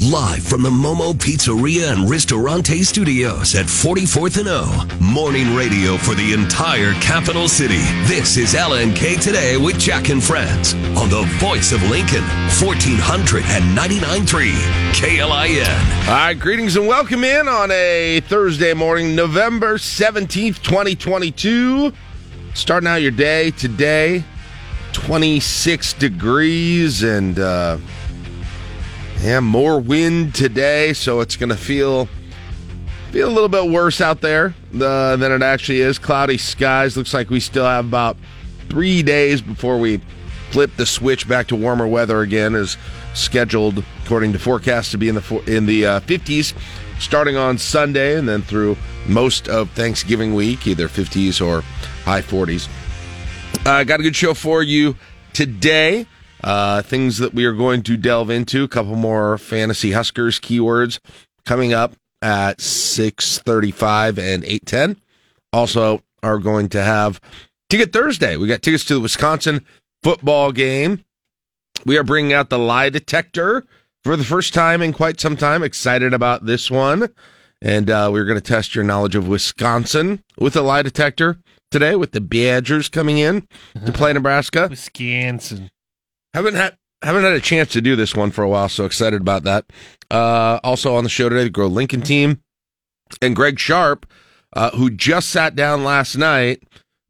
Live from the Momo Pizzeria and Ristorante Studios at 44th and O. Morning radio for the entire capital city. This is LNK Today with Jack and Friends on the voice of Lincoln, 1499.3 KLIN. All right, greetings and welcome in on a Thursday morning, November 17th, 2022. Starting out your day today, 26 degrees and uh, yeah, more wind today, so it's going to feel feel a little bit worse out there uh, than it actually is. Cloudy skies. Looks like we still have about three days before we flip the switch back to warmer weather again, as scheduled according to forecasts to be in the in the uh, 50s starting on Sunday and then through most of Thanksgiving week, either 50s or high 40s. I uh, got a good show for you today. Uh, things that we are going to delve into. A couple more fantasy Huskers keywords coming up at six thirty-five and eight ten. Also, are going to have Ticket Thursday. We got tickets to the Wisconsin football game. We are bringing out the lie detector for the first time in quite some time. Excited about this one. And uh, we're going to test your knowledge of Wisconsin with a lie detector today with the Badgers coming in to play Nebraska. Wisconsin. Haven't had haven't had a chance to do this one for a while, so excited about that. Uh, also on the show today, the Grow Lincoln team and Greg Sharpe, uh, who just sat down last night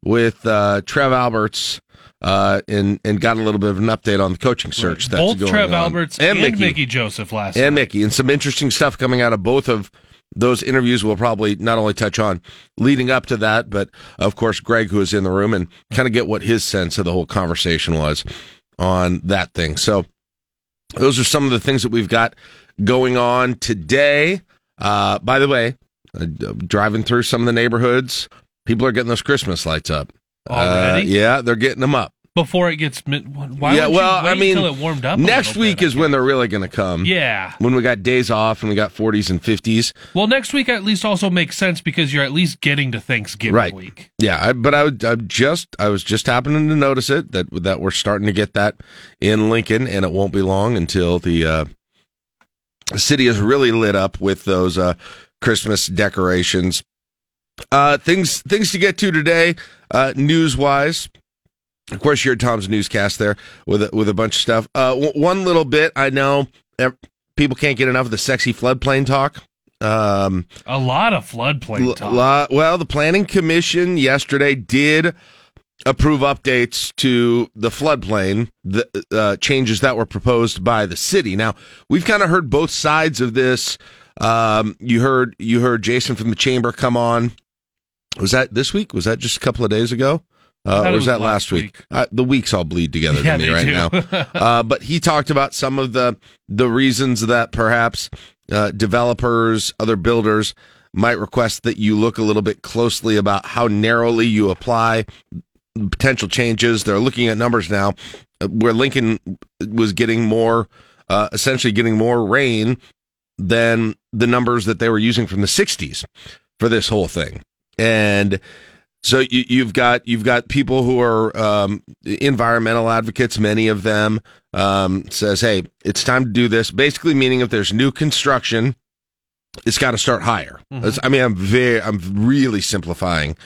with uh, Trev Alberts uh, and and got a little bit of an update on the coaching search. Right. That's both going Trev on. Alberts and, Mickey. Mickey. Joseph last and night. Mickey, and some interesting stuff coming out of both of those interviews. We'll probably not only touch on leading up to that, but of course Greg, who is in the room, and kind of get what his sense of the whole conversation was on that thing. So those are some of the things that we've got going on today. Uh, by the way, uh, driving through some of the neighborhoods, people are getting those Christmas lights up. Already? Uh, yeah, they're getting them up. Before it gets, why yeah, well, I mean, until it warmed up? Next week bit, is when they're really going to come. Yeah. When we got days off and we got 40s and 50s. Well, next week at least also makes sense because you're at least getting to Thanksgiving right. week. Yeah, I, but I, I just I was just happening to notice it that that we're starting to get that in Lincoln, and it won't be long until the uh, city is really lit up with those uh, Christmas decorations. Uh, things things to get to today, uh, news wise. Of course, you heard Tom's newscast there with a, with a bunch of stuff. Uh, w- one little bit, I know people can't get enough of the sexy floodplain talk. Um, a lot of floodplain talk. Lot, well, the Planning Commission yesterday did approve updates to the floodplain, the uh, changes that were proposed by the city. Now, we've kind of heard both sides of this. Um, you heard you heard Jason from the chamber come on. Was that this week? Was that just a couple of days ago? Uh, or was, was that last week? week? Uh, the weeks all bleed together yeah, to me right do. now. uh, but he talked about some of the the reasons that perhaps uh, developers, other builders might request that you look a little bit closely about how narrowly you apply potential changes. They're looking at numbers now where Lincoln was getting more, uh, essentially getting more rain than the numbers that they were using from the 60s for this whole thing. And so you, have got you've got people who are um, environmental advocates. Many of them um, says, "Hey, it's time to do this." Basically, meaning if there's new construction, it's got to start higher. Mm-hmm. I mean, I'm very, I'm really simplifying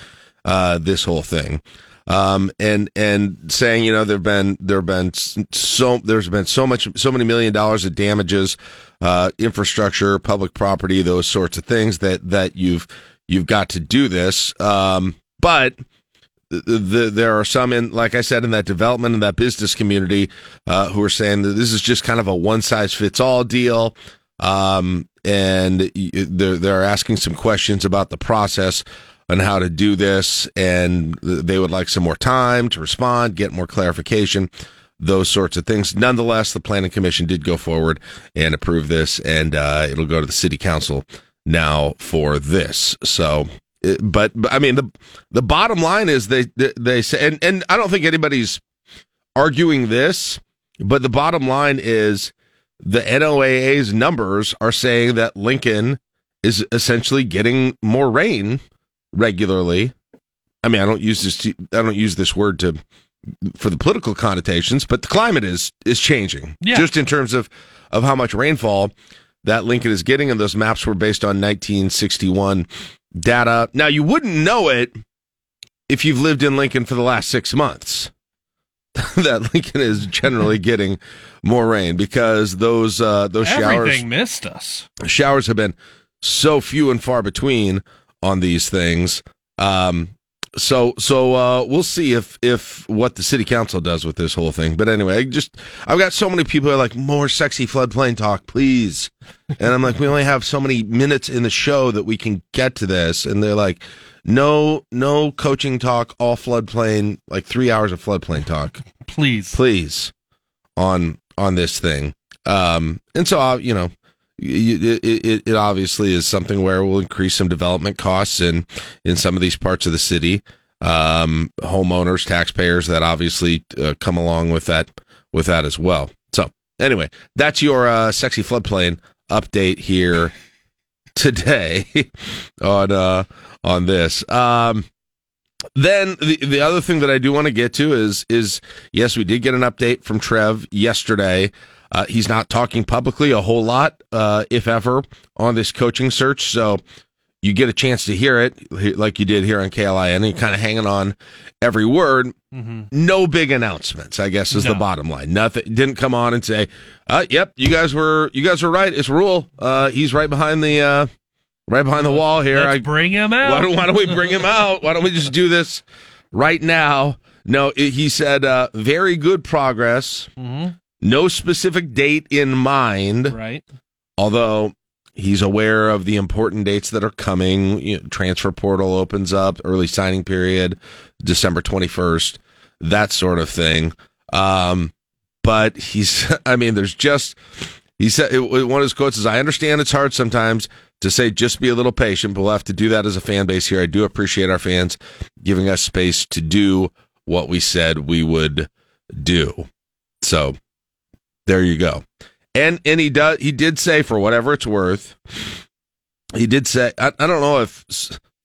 uh, this whole thing, um, and and saying, you know, there've been there've been so there's been so much so many million dollars of damages, uh, infrastructure, public property, those sorts of things that that you've you've got to do this. Um, but the, the, there are some in, like I said, in that development and that business community uh, who are saying that this is just kind of a one size fits all deal. Um, and they're, they're asking some questions about the process on how to do this. And they would like some more time to respond, get more clarification those sorts of things. Nonetheless, the planning commission did go forward and approve this, and uh, it'll go to the city council now for this. So but, but I mean the the bottom line is they they, they say and, and I don't think anybody's arguing this, but the bottom line is the NOAA's numbers are saying that Lincoln is essentially getting more rain regularly. I mean, I don't use this to, I don't use this word to for the political connotations, but the climate is is changing. Yeah. Just in terms of of how much rainfall that Lincoln is getting, and those maps were based on 1961 data. Now, you wouldn't know it if you've lived in Lincoln for the last six months. that Lincoln is generally getting more rain because those uh, those showers Everything missed us. showers have been so few and far between on these things. Um, so so uh, we'll see if if what the city council does with this whole thing. But anyway, I just I've got so many people who are like more sexy floodplain talk, please. And I'm like, we only have so many minutes in the show that we can get to this, and they're like, no no coaching talk, all floodplain, like three hours of floodplain talk Please. please on on this thing um and so uh, you know it, it, it obviously is something where we'll increase some development costs in in some of these parts of the city. Um homeowners taxpayers that obviously uh, come along with that with that as well. So anyway that's your uh sexy floodplain update here today on uh on this. Um then the the other thing that I do want to get to is is yes, we did get an update from Trev yesterday. Uh, he's not talking publicly a whole lot, uh, if ever, on this coaching search. So you get a chance to hear it, like you did here on KLIN, and you're kind of hanging on every word. No big announcements, I guess, is the bottom line. Nothing didn't come on and say, uh, "Yep, you guys were you guys were right. It's Rhule. Uh, he's right behind the uh, right behind the wall here." Let's I, bring him out. why don't, why don't we bring him out? Why don't we just do this right now? No, he said uh, very good progress. Mhm. No specific date in mind, Right. although he's aware of the important dates that are coming. You know, transfer portal opens up, early signing period, December 21st, that sort of thing. Um, but he's, I mean, there's just, he said, it, one of his quotes is, I understand it's hard sometimes to say just be a little patient, but we'll have to do that as a fan base here. I do appreciate our fans giving us space to do what we said we would do. So there you go. And and he does he did say for whatever it's worth, he did say I, I don't know if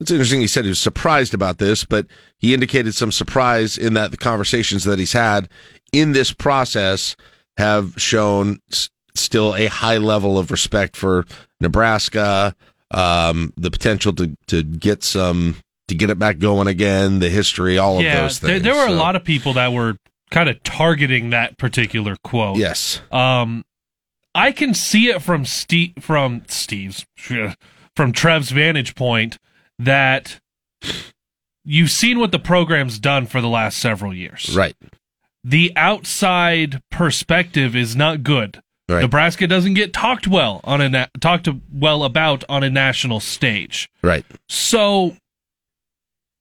it's interesting he said he was surprised about this, but he indicated some surprise in that the conversations that he's had in this process have shown s- still a high level of respect for Nebraska, um, the potential to to get some to get it back going again, the history, all of those things. there were a lot of people that were kind of targeting that particular quote. yes, Um, I can see it from Steve, from Steve's, from Trev's vantage point that you've seen what the program's done for the last several years. right, The outside perspective is not good. right, Nebraska doesn't get talked well on a na- talked well about on a national stage. right. So,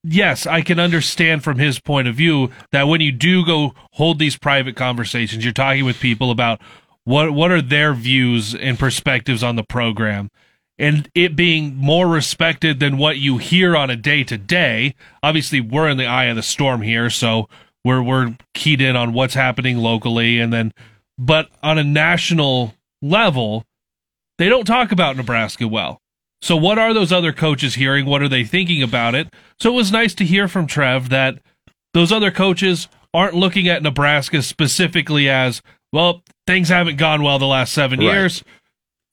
yes, I can understand from his point of view that when you do go hold these private conversations, you're talking with people about what what are their views and perspectives on the program, and it being more respected than what you hear on a day to day. Obviously, we're in the eye of the storm here, so we're we're keyed in on what's happening locally, and then, but on a national level, they don't talk about Nebraska well. So what are those other coaches hearing? What are they thinking about it? So it was nice to hear from Trev that those other coaches aren't looking at Nebraska specifically as, well, things haven't gone well the last seven Right. years.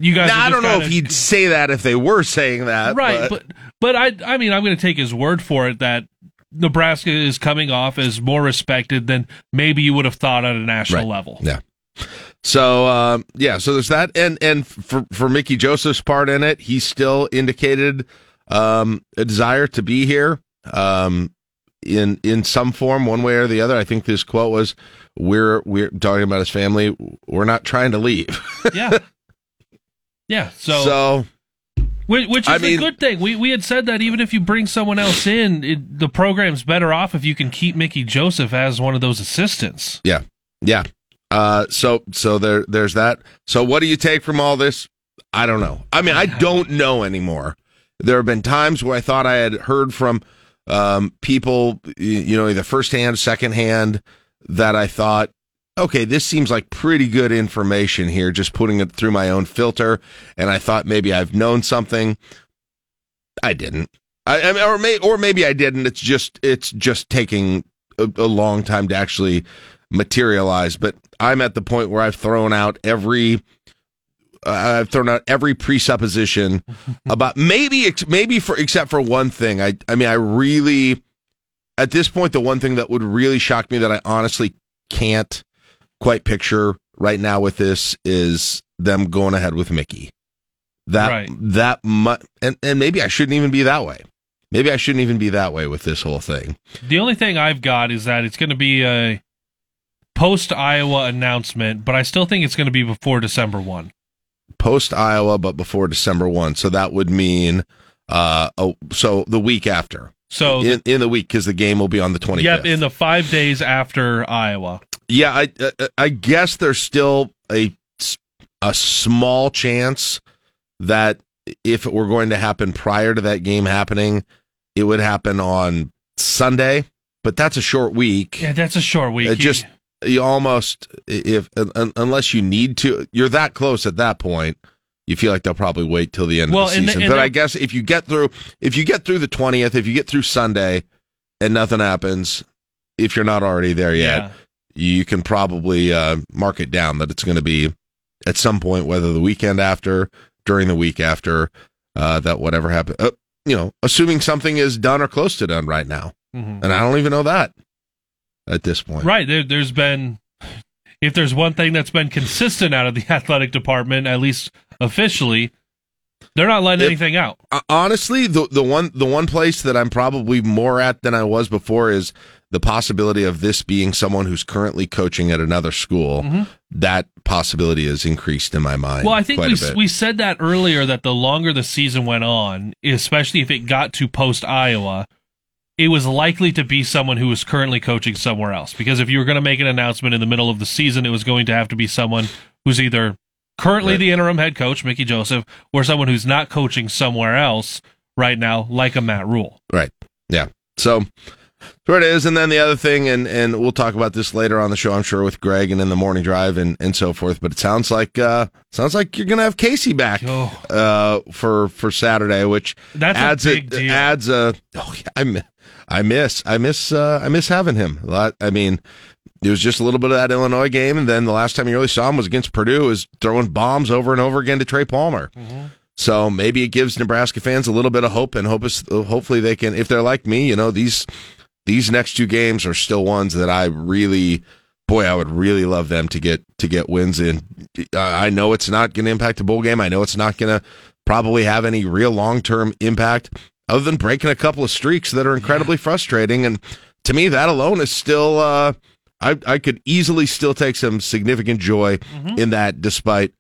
You guys Now, I don't know if he'd say that if they were saying that. right, but, but but I I mean I'm going to take his word for it that Nebraska is coming off as more respected than maybe you would have thought on a national Right. level. yeah. So um, yeah, so there's that, and and for for Mickey Joseph's part in it, he still indicated um, a desire to be here um, in in some form, one way or the other. I think this quote was, "We're we're talking about his family. We're not trying to leave." Yeah. Yeah, so, so which, which is I a mean- good thing. We we had said that even if you bring someone else in, it, the program's better off if you can keep Mickey Joseph as one of those assistants. Yeah. Yeah. Uh so so there there's that. So what do you take from all this? I don't know. I mean, I don't know anymore. There have been times where I thought I had heard from um people you know, either firsthand, secondhand that I thought okay, this seems like pretty good information here just putting it through my own filter and I thought maybe I've known something. I didn't. I, or may or maybe I didn't. It's just it's just taking a, a long time to actually materialize. But I'm at the point where I've thrown out every uh, I've thrown out every presupposition about maybe maybe for except for one thing. I I mean I really at this point the one thing that would really shock me that I honestly can't quite picture right now with this is them going ahead with Mickey. That Right. that mu- and and maybe I shouldn't even be that way. Maybe I shouldn't even be that way with this whole thing. The only thing I've got is that it's going to be a post Iowa announcement, but I still think it's going to be before December 1. Post Iowa, but before December one. So that would mean uh oh, so the week after. So, in, in the week because the game will be on the 25th. yep, in the five days after Iowa. Yeah, I uh, I guess there's still a a small chance that if it were going to happen prior to that game happening, it would happen on Sunday. But that's a short week. Yeah, that's a short week. It just you almost if unless you need to, you're that close at that point. You feel like they'll probably wait till the end Well, of the and the- season. but I guess if you get through, if you get through the twentieth, if you get through Sunday, and nothing happens, if you're not already there yet, yeah. you can probably uh, mark it down that it's going to be at some point, whether the weekend after, during the week after, uh, that whatever happens. Uh, you know, assuming something is done or close to done right now, Mhm. and I don't even know that at this point. Right. There, there's been, if there's one thing that's been consistent out of the athletic department, at least officially, they're not letting If- anything out. Uh, honestly, the the one the one place that I'm probably more at than I was before is the possibility of this being someone who's currently coaching at another school. Mhm. That possibility has increased in my mind. Well, I think we we said that earlier that the longer the season went on, especially if it got to post Iowa, it was likely to be someone who was currently coaching somewhere else. Because if you were going to make an announcement in the middle of the season, it was going to have to be someone who's either currently Right. the interim head coach, Mickey Joseph, or someone who's not coaching somewhere else right now, like a Matt Rhule. Right. Yeah. So there it is. And then the other thing, and, and we'll talk about this later on the show, I'm sure, with Greg and in the morning drive and, and so forth. But it sounds like uh sounds like you're gonna have Casey back Oh, uh for for Saturday, which that's adds a big deal. adds a oh yeah, I I miss I miss uh I miss having him. A lot- I mean, it was just a little bit of that Illinois game, and then the last time you really saw him was against Purdue, is throwing bombs over and over again to Trey Palmer. Mhm. So maybe it gives Nebraska fans a little bit of hope, and hope is, hopefully they can, if they're like me, you know, these these next two games are still ones that I really, boy, I would really love them to get to get wins in. Uh, I know it's not going to impact the bowl game. I know it's not going to probably have any real long term impact, other than breaking a couple of streaks that are incredibly frustrating. And to me, that alone is still. Uh, I I could easily still take some significant joy Mhm. in that, despite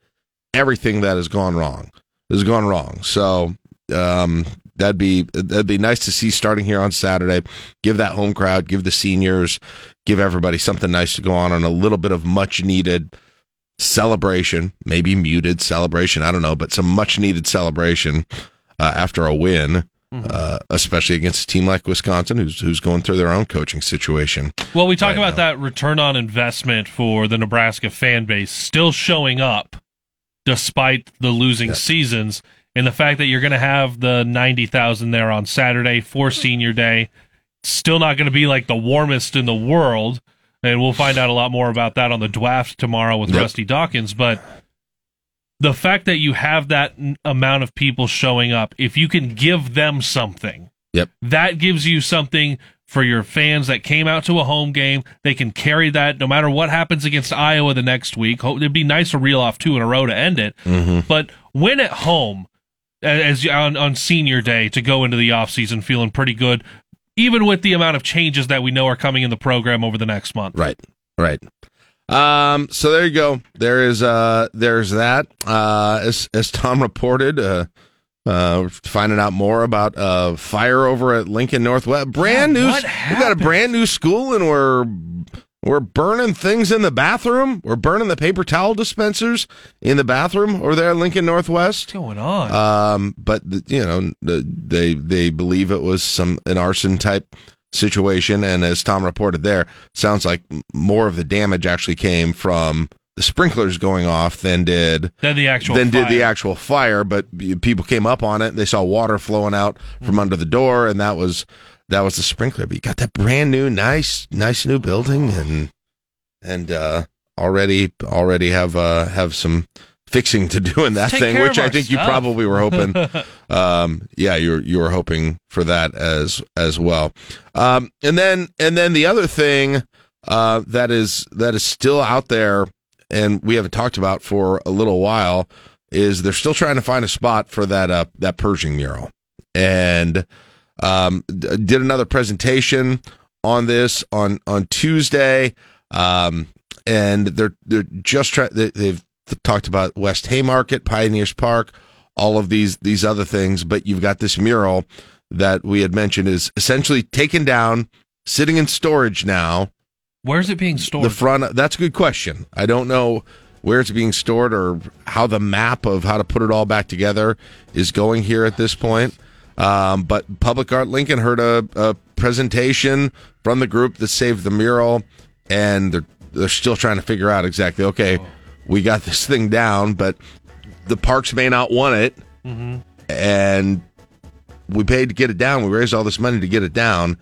everything that has gone wrong has gone wrong. So um, that'd be that'd be nice to see starting here on Saturday. Give that home crowd, give the seniors, give everybody something nice to go on on a little bit of much needed celebration, maybe muted celebration. I don't know, but some much needed celebration uh, after a win. Mhm. Uh, especially against a team like Wisconsin, who's who's going through their own coaching situation. Well, we talk right about now. that return on investment for the Nebraska fan base still showing up despite the losing Yeah. seasons and the fact that you're going to have the 90,000 there on Saturday for senior day. Still not going to be like the warmest in the world. And we'll find out a lot more about that on the draft tomorrow with Yep. Rusty Dawkins. But the fact that you have that n- amount of people showing up, if you can give them something, Yep. that gives you something for your fans that came out to a home game. They can carry that no matter what happens against Iowa the next week. It'd be nice to reel off two in a row to end it, Mm-hmm. but win at home as on, on senior day to go into the offseason feeling pretty good, even with the amount of changes that we know are coming in the program over the next month. Right. Right. Um, so there you go. There is uh there's that. Uh as as Tom reported, uh uh finding out more about uh fire over at Lincoln Northwest. Brand Yeah, new we got a brand new school and we're we're burning things in the bathroom. We're burning the paper towel dispensers in the bathroom over there at Lincoln Northwest. What's going on? Um, but the, you know, the, they they believe it was some an arson type situation, and as Tom reported, there sounds like more of the damage actually came from the sprinklers going off than did then the actual than did the actual fire. But people came up on it, they saw water flowing out from under the door, and that was that was the sprinkler. But you got that brand new, nice, nice new building, and and uh, already already have uh, have some fixing to doing that Take thing, which I think you probably were hoping. um, yeah, you were you were hoping for that as as well. Um, and then and then the other thing uh, that is that is still out there, and we haven't talked about for a little while, is they're still trying to find a spot for that uh, that Pershing mural, and um, d- did another presentation on this on on Tuesday, um, and they're they're just trying. They've talked about West Haymarket, Pioneers Park, all of these these other things, but you've got this mural that we had mentioned is essentially taken down, sitting in storage now. Where's it being stored? The front. That's a good question. I don't know where it's being stored or how the map of how to put it all back together is going here at this point. Um, but Public Art Lincoln heard a, a presentation from the group that saved the mural, and they're they're still trying to figure out exactly. Okay, we got this thing down, but the parks may not want it, and we paid to get it down. We raised all this money to get it down,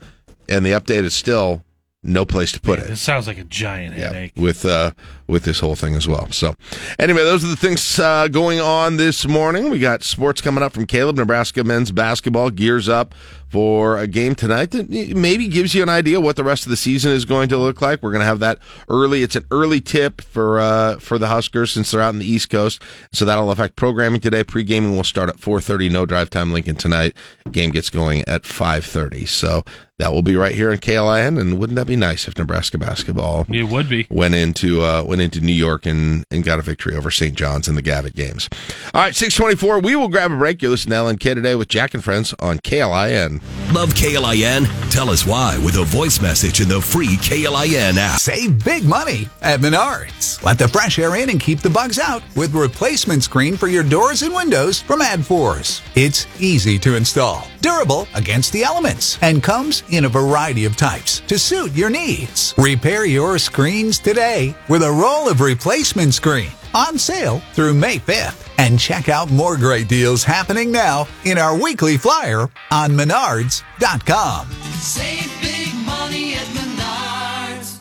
and the update is still no place to put it This sounds like a giant headache. with uh with this whole thing as well. So anyway, those are the things uh, going on this morning. We got sports coming up from Caleb. Nebraska men's basketball gears up for a game tonight that maybe gives you an idea what the rest of the season is going to look like. We're going to have that early. It's an early tip for uh, for the Huskers since they're out in the East Coast, so that'll affect programming today. Pre-gaming will start at 4:30. No drive time Lincoln tonight. Game gets going at 5:30. So that will be right here in KLIN. And wouldn't that be nice if Nebraska basketball It would be. went into uh, went into New York and, and got a victory over St. John's in the Gavitt games. All right, six twenty four. We will grab a break. You're listening to LNK today with Jack and Friends on KLIN. Love KLIN? Tell us why with a voice message in the free KLIN app. Save big money at Menards. Let the fresh air in and keep the bugs out with replacement screen for your doors and windows from ADFORS. It's easy to install, durable against the elements, and comes in a variety of types to suit your needs. Repair your screens today with a roll of replacement screen on sale through May 5th. And check out more great deals happening now in our weekly flyer on menards.com. Save big money at Menards.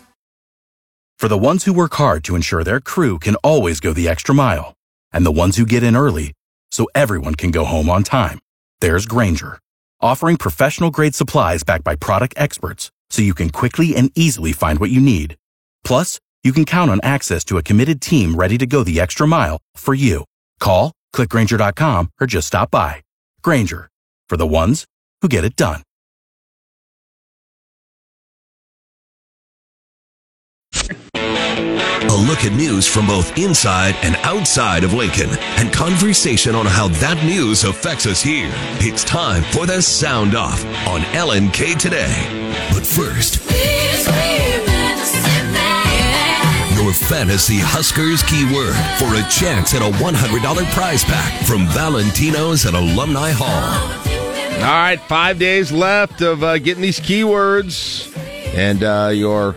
For the ones who work hard to ensure their crew can always go the extra mile, and the ones who get in early so everyone can go home on time, there's Grainger, offering professional grade supplies backed by product experts so you can quickly and easily find what you need. Plus, you can count on access to a committed team ready to go the extra mile for you. Call, clickgrainger.com, or just stop by. Grainger, for the ones who get it done. A look at news from both inside and outside of Lincoln and conversation on how that news affects us here. It's time for the Sound Off on LNK today. But first, fantasy Huskers keyword for a chance at a $100 prize pack from Valentino's at Alumni Hall. All right, five days left of uh, getting these keywords, and uh, your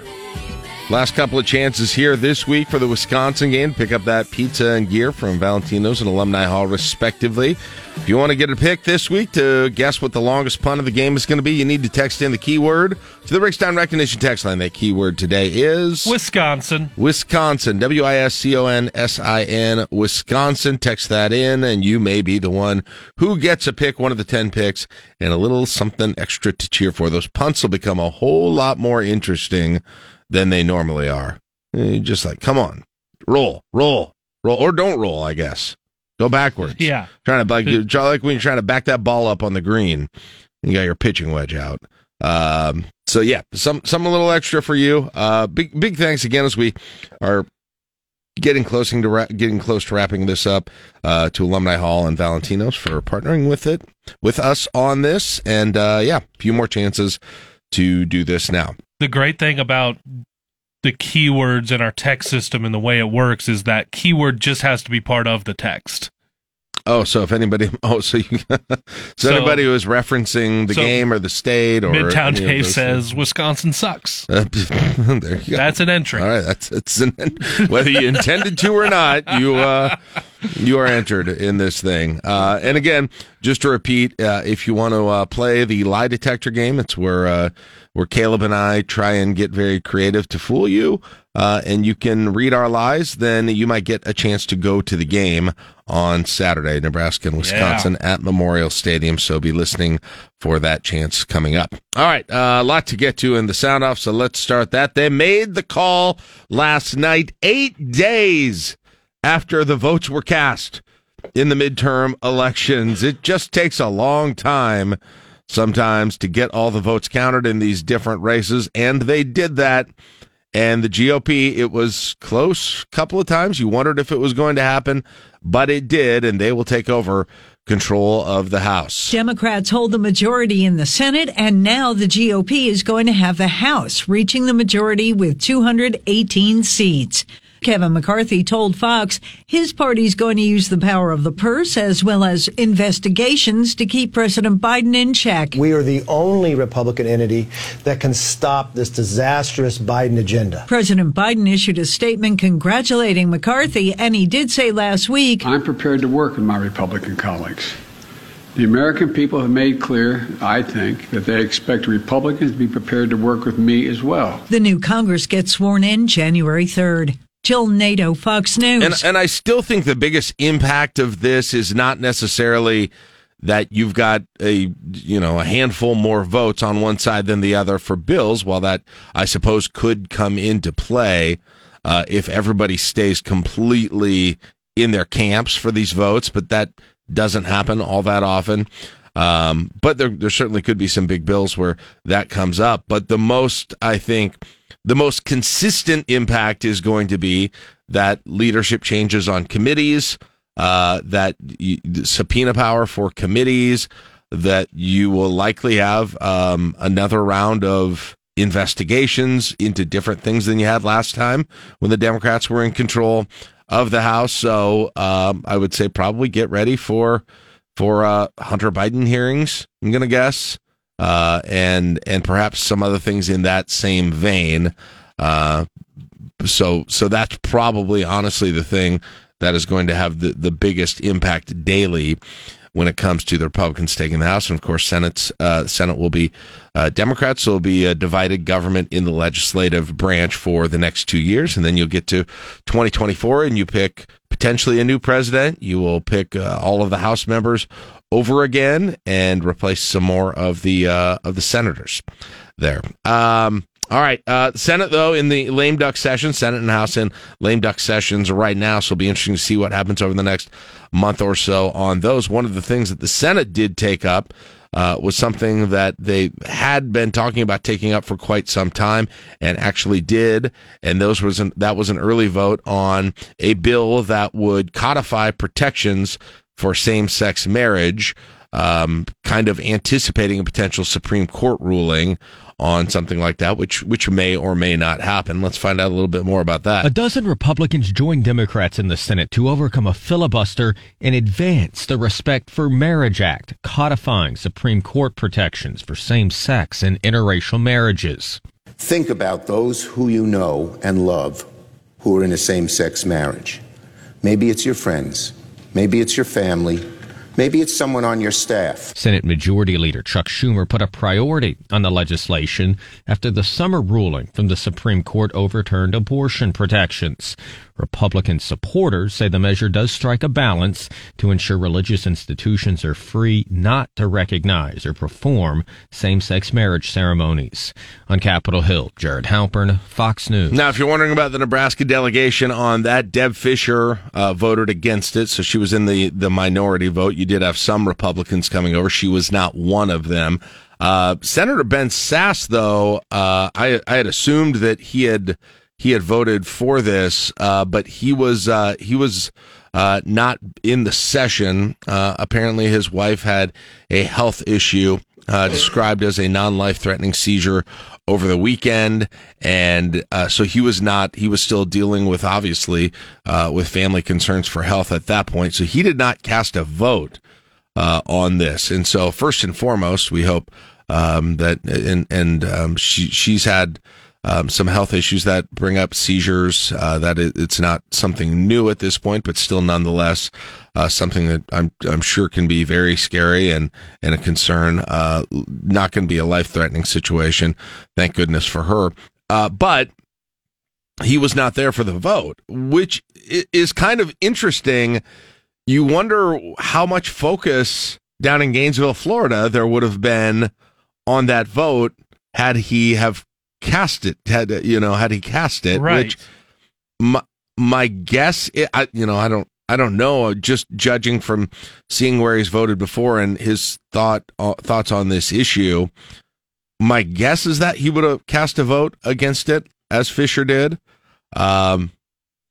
last couple of chances here this week for the Wisconsin game. Pick up that pizza and gear from Valentino's and Alumni Hall, respectively. If you want to get a pick this week to guess what the longest punt of the game is going to be, you need to text in the keyword to the Rickstown Recognition text line. That keyword today is Wisconsin. Wisconsin, W I S C O N S I N, Wisconsin. Text that in, and you may be the one who gets a pick, one of the 10 picks, and a little something extra to cheer for. Those punts will become a whole lot more interesting than they normally are. Eh, Just like, come on, roll, roll, roll, or don't roll, I guess. Go backwards. Yeah. Trying to like, you try like when you're trying to back that ball up on the green, you got your pitching wedge out. Um, so yeah, some some a little extra for you. Uh, big big thanks again as we are getting closing to ra- getting close to wrapping this up uh, to Alumni Hall and Valentino's for partnering with it with us on this, and uh, yeah, a few more chances to do this now. The great thing about the keywords in our text system and the way it works is that keyword just has to be part of the text. Oh, so if anybody, oh, so you, so, So- anybody who is referencing the so game or the state or Midtown Dave says Wisconsin sucks. Uh, there you go. That's an entry. All right, that's it's an, whether you intended to or not. You uh, You are entered in this thing. Uh, and again, just to repeat, uh, if you want to uh, play the lie detector game, it's where uh, where Caleb and I try and get very creative to fool you. Uh, and you can read our lies, then you might get a chance to go to the game on Saturday, Nebraska and Wisconsin at Memorial Stadium. So be listening for that chance coming up. All right, uh, a lot to get to in the sound off, so let's start that. They made the call last night, eight days after the votes were cast in the midterm elections. It just takes a long time sometimes to get all the votes counted in these different races, and they did that. And the GOP, it was close a couple of times. You wondered if it was going to happen, but it did, and they will take over control of the House. Democrats hold the majority in the Senate, and now the GOP is going to have the House, reaching the majority with 218 seats. Kevin McCarthy told Fox his party's going to use the power of the purse as well as investigations to keep President Biden in check. We are the only Republican entity that can stop this disastrous Biden agenda. President Biden issued a statement congratulating McCarthy, and he did say last week I'm prepared to work with my Republican colleagues. The American people have made clear, I think, that they expect Republicans to be prepared to work with me as well. the new Congress gets sworn in January 3rd. Jill Nato, Fox News. And and I still think the biggest impact of this is not necessarily that you've got a you know a handful more votes on one side than the other for bills. While that I suppose could come into play uh, if everybody stays completely in their camps for these votes, but that doesn't happen all that often. Um, but there, there certainly could be some big bills where that comes up. But the most, I think, the most consistent impact is going to be that leadership changes on committees, uh, that y- subpoena power for committees, that you will likely have um, another round of investigations into different things than you had last time when the Democrats were in control of the House. So um, I would say probably get ready for for uh, Hunter Biden hearings. I'm gonna guess, uh, and and perhaps some other things in that same vein. Uh, so so that's probably honestly the thing that is going to have the, the biggest impact daily when it comes to the Republicans taking the House, and of course, Senate's uh, Senate will be uh, Democrats. So it'll be a divided government in the legislative branch for the next two years, and then you'll get to 2024, and you pick potentially a new president. You will pick uh, all of the House members over again and replace some more of the uh, of the senators there. Um, all right, uh, Senate though in the lame duck session, Senate and House in lame duck sessions right now, so it'll be interesting to see what happens over the next month or so on those. One of the things that the Senate did take up uh, was something that they had been talking about taking up for quite some time, and actually did. And those was an, that was an early vote on a bill that would codify protections for same-sex marriage. Um, kind of anticipating a potential Supreme Court ruling on something like that, which which may or may not happen. Let's find out a little bit more about that. A dozen Republicans joined Democrats in the Senate to overcome a filibuster and advance the Respect for Marriage Act, codifying Supreme Court protections for same sex and interracial marriages. Think about those who you know and love who are in a same sex marriage. Maybe it's your friends, maybe it's your family, maybe it's someone on your staff. Senate Majority Leader Chuck Schumer put a priority on the legislation after the summer ruling from the Supreme Court overturned abortion protections. Republican supporters say the measure does strike a balance to ensure religious institutions are free not to recognize or perform same-sex marriage ceremonies. On Capitol Hill, Jared Halpern, Fox News. Now, if you're wondering about the Nebraska delegation on that, Deb Fischer uh, voted against it, so she was in the the minority vote. You did have some Republicans coming over; she was not one of them. Uh, Senator Ben Sasse, though, uh, I I had assumed that he had he had voted for this, uh, but he was uh, he was uh, not in the session. Uh, apparently, his wife had a health issue uh, described as a non-life threatening seizure over the weekend, and uh, so he was not. He was still dealing with obviously with family concerns for health at that point. So he did not cast a vote on this. And so first and foremost, we hope um, that and and um, she she's had um, some health issues that bring up seizures. Uh, that it, it's not something new at this point, but still nonetheless uh, something that I'm I'm sure can be very scary and and a concern. Uh, not going to be a life threatening situation, thank goodness for her. Uh, but he was not there for the vote, which is kind of interesting. You wonder how much focus down in Gainesville, Florida, there would have been on that vote had he have cast it. Had you know, had he cast it, Right. which my my guess, i I you know, I don't. I don't know. Just judging from seeing where he's voted before and his thought uh, thoughts on this issue, my guess is that he would have cast a vote against it as Fischer did. Um,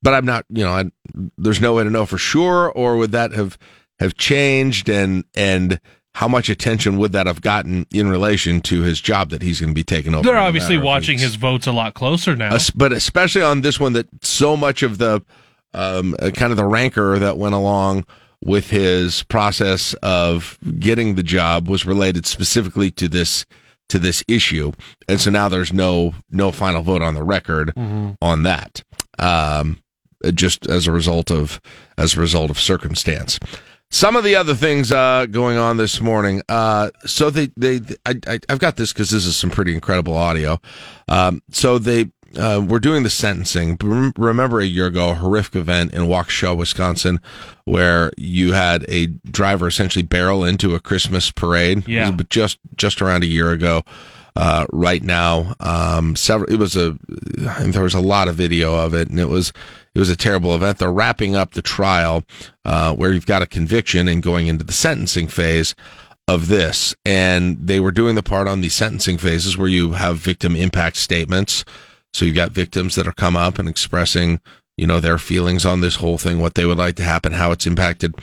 but I'm not, you know, I, there's no way to know for sure, or would that have have changed, and and how much attention would that have gotten in relation to his job that he's going to be taking over? They're obviously watching his votes a lot closer now. Es- but especially on this one that so much of the um, uh, kind of the rancor that went along with his process of getting the job was related specifically to this to this issue and so now there's no no final vote on the record on that um, just as a result of as a result of circumstance some of the other things uh, going on this morning. Uh, so they they I, I I've got this because this is some pretty incredible audio. Um, so they uh, were doing the sentencing. Remember a year ago, a horrific event in Waukesha, Wisconsin, where you had a driver essentially barrel into a Christmas parade. Yeah. Just just around a year ago. Uh, right now, um, several. It was a. There was a lot of video of it, and it was it was a terrible event. They're wrapping up the trial, uh, where you've got a conviction and going into the sentencing phase of this. And they were doing the part on the sentencing phases where you have victim impact statements. So you've got victims that are come up and expressing, you know, their feelings on this whole thing, what they would like to happen, how it's impacted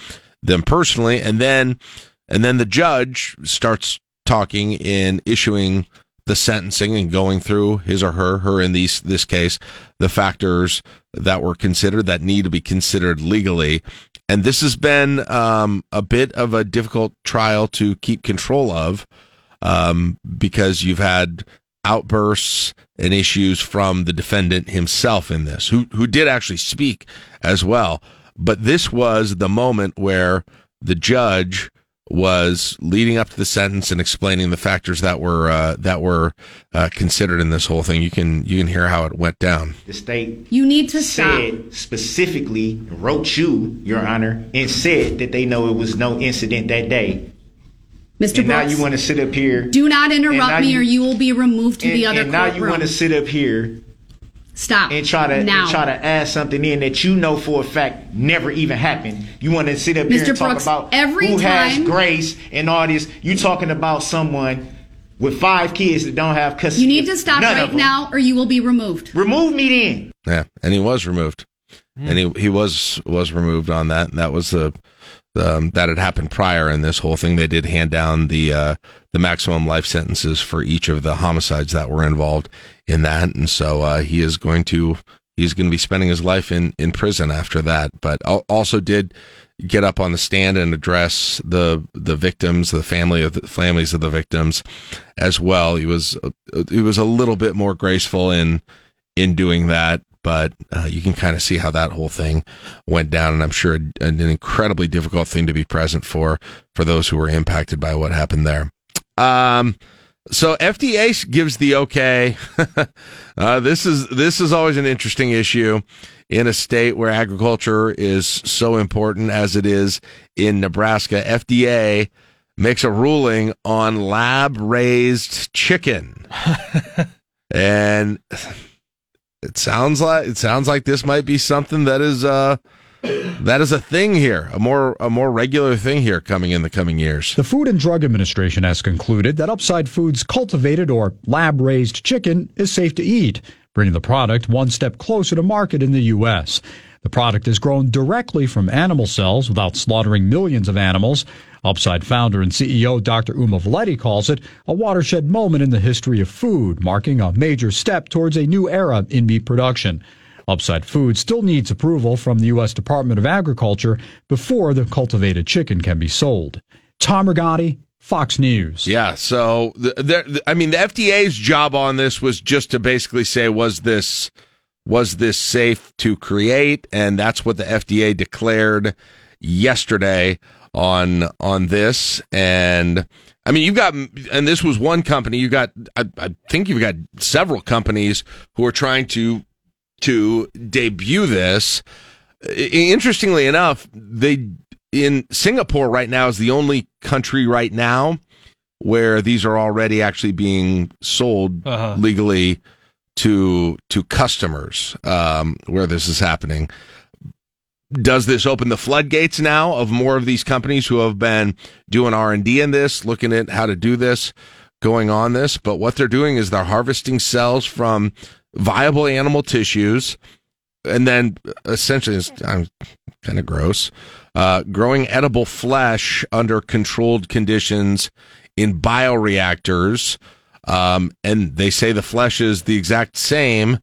them personally, and then and then the judge starts talking in issuing the sentencing and going through his or her her in these this case the factors that were considered that need to be considered legally and this has been um, a bit of a difficult trial to keep control of um, because you've had outbursts and issues from the defendant himself in this, who who did actually speak as well. But this was the moment where the judge was leading up to the sentence and explaining the factors that were uh, that were uh, considered in this whole thing. You can you can hear how it went down. The state You need to stop. specifically, wrote you, Your Honor, and said that they know it was no incident that day. Mr. And now you want to sit up here. do not interrupt me you- or you will be removed to and, the other and now you courtroom. want to sit up here Stop. and try to now. and try to add something in that you know for a fact never even happened. You want to sit up here Mr. and talk about every who has time- grace and all this. You talking about someone with five kids that don't have custody. You need to stop right now or you will be removed. Remove me then. Yeah, and he was removed, and he he was was removed on that. And that was the um, that had happened prior in this whole thing. They did hand down the uh, the maximum life sentences for each of the homicides that were involved in that, and so uh, he is going to he's going to be spending his life in in prison after that. But also did get up on the stand and address the the victims, the family of the families of the victims, as well. He was uh, he was a little bit more graceful in in doing that, but uh, you can kind of see how that whole thing went down, and I'm sure an incredibly difficult thing to be present for for those who were impacted by what happened there. Um, so FDA gives the okay. uh, this is this is always an interesting issue in a state where agriculture is so important as it is in Nebraska. FDA makes a ruling on lab raised chicken, and it sounds like it sounds like this might be something that is uh that is a thing here, a more a more regular thing here coming in the coming years. The Food and Drug Administration has concluded that Upside Foods cultivated or lab raised chicken is safe to eat, bringing the product one step closer to market in the U.S. The product is grown directly from animal cells without slaughtering millions of animals. Upside founder and CEO Dr. Uma Valetti calls it a watershed moment in the history of food, marking a major step towards a new era in meat production. Upside Foods still needs approval from the U.S. Department of Agriculture before the cultivated chicken can be sold. Tom Rigotti, Fox News. Yeah. So, the, the, I mean, the FDA's job on this was just to basically say, was this was this safe to create? And that's what the FDA declared yesterday on on this. And I mean, you've got, and this was one company. You got, I, I think you've got several companies who are trying to to debut this. Interestingly enough, they in Singapore right now is the only country right now where these are already actually being sold Uh-huh. legally to to customers um, where this is happening. Does this open the floodgates now of more of these companies who have been doing R and D in this, looking at how to do this, going on this? But what they're doing is they're harvesting cells from viable animal tissues, and then essentially, it's I'm, kind of gross, uh, growing edible flesh under controlled conditions in bioreactors. Um, and they say the flesh is the exact same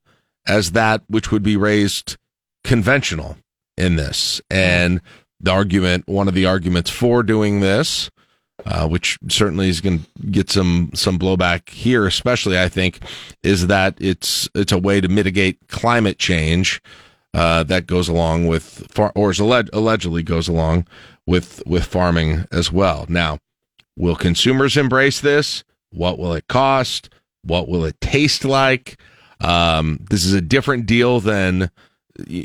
as that which would be raised conventional in this. And the argument, one of the arguments for doing this, uh, which certainly is going to get some some blowback here, especially I think, is that it's it's a way to mitigate climate change uh, that goes along with far, or is alleged, allegedly goes along with with farming as well. Now, will consumers embrace this? What will it cost? What will it taste like? Um, this is a different deal than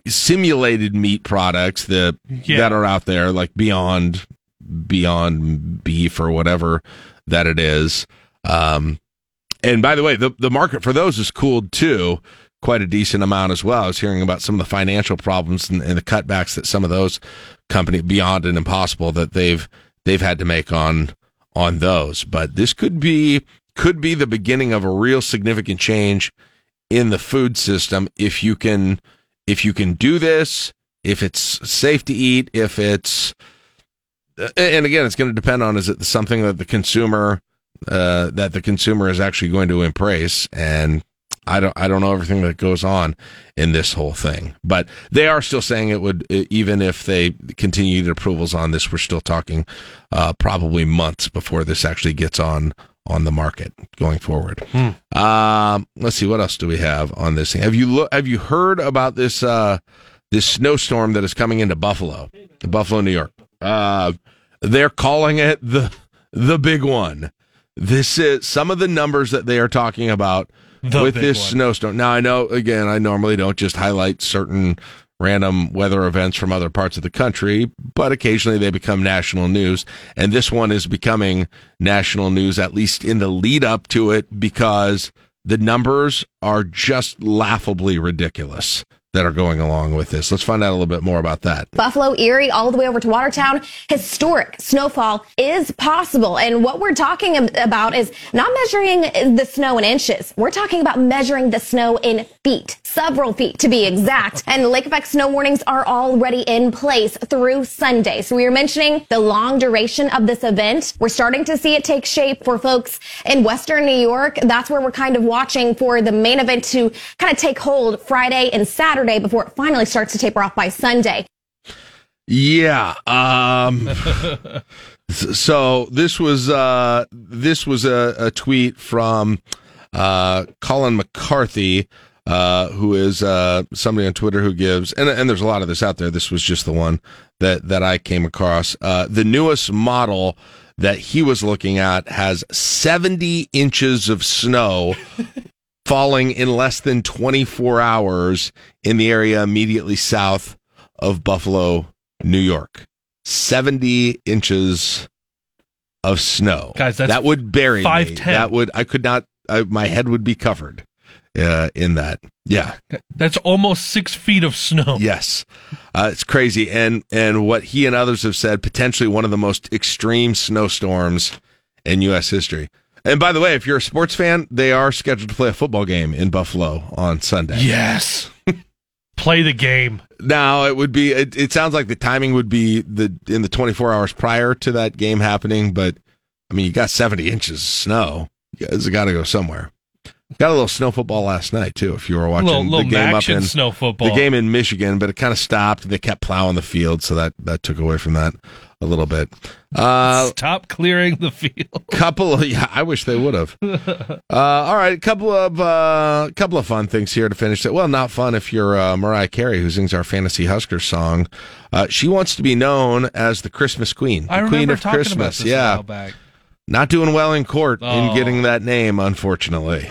simulated meat products that Yeah. that are out there, like Beyond Beyond Beef or whatever that it is. Um, and by the way, the the market for those is cooled too, quite a decent amount as well. I was hearing about some of the financial problems and, and the cutbacks that some of those companies Beyond and Impossible that they've they've had to make on on those. But this could be could be the beginning of a real significant change in the food system if you can if you can do this, if it's safe to eat, if it's and again, it's going to depend on is it something that the consumer uh, that the consumer is actually going to embrace, and I don't I don't know everything that goes on in this whole thing, but they are still saying it would even if they continue the approvals on this, we're still talking uh, probably months before this actually gets on on the market going forward. Um, let's see what else do we have on this thing. Have you look? Have you heard about this uh, this snowstorm that is coming into Buffalo, Buffalo, New York? Uh, they're calling it the the big one. This is some of the numbers that they are talking about The with this one. snowstorm. Now I know again, I normally don't just highlight certain random weather events from other parts of the country, but occasionally they become national news. And this one is becoming national news, at least in the lead up to it, because the numbers are just laughably ridiculous that are going along with this. Let's find out a little bit more about that. Buffalo, Erie, all the way over to Watertown, historic snowfall is possible. And what we're talking about is not measuring the snow in inches. We're talking about measuring the snow in feet, several feet to be exact. And lake effect snow warnings are already in place through Sunday. So we were mentioning the long duration of this event. We're starting to see it take shape for folks in Western New York. That's where we're kind of watching for the main event to kind of take hold Friday and Saturday before it finally starts to taper off by Sunday. Yeah. Um, so this was uh, this was a, a tweet from uh, Colin McCarthy, uh, who is uh, somebody on Twitter who gives, and and there's a lot of this out there. This was just the one that that I came across. Uh, the newest model that he was looking at has 70 inches of snow falling in less than 24 hours in the area immediately south of Buffalo, New York. 70 inches of snow. Guys, that's that would bury me. 5'10". That would I could not I, my head would be covered uh, in that. Yeah. That's almost six feet of snow. Yes, uh, it's crazy, and and what he and others have said, potentially one of the most extreme snowstorms in U.S. history. And by the way, if you're a sports fan, they are scheduled to play a football game in Buffalo on Sunday. Yes. Play the game. Now it would be. It, it sounds like the timing would be the in the 24 hours prior to that game happening, but I mean, you got 70 inches of snow. Guys got to go somewhere. Got a little snow football last night too. If you were watching Little- the little game up in snow football. the game in Michigan, but it kind of stopped. They kept plowing the field, so that that took away from that a little bit. Uh, Stop clearing the field. couple of yeah, I wish they would have. Uh, all right, a couple of uh, couple of fun things here to finish it. Well, not fun if you're uh, Mariah Carey, who sings our Fantasy Husker song. Uh, she wants to be known as the Christmas Queen, the I Queen remember of talking Christmas. about this a yeah, while back. not doing well in court in Oh. getting that name, unfortunately.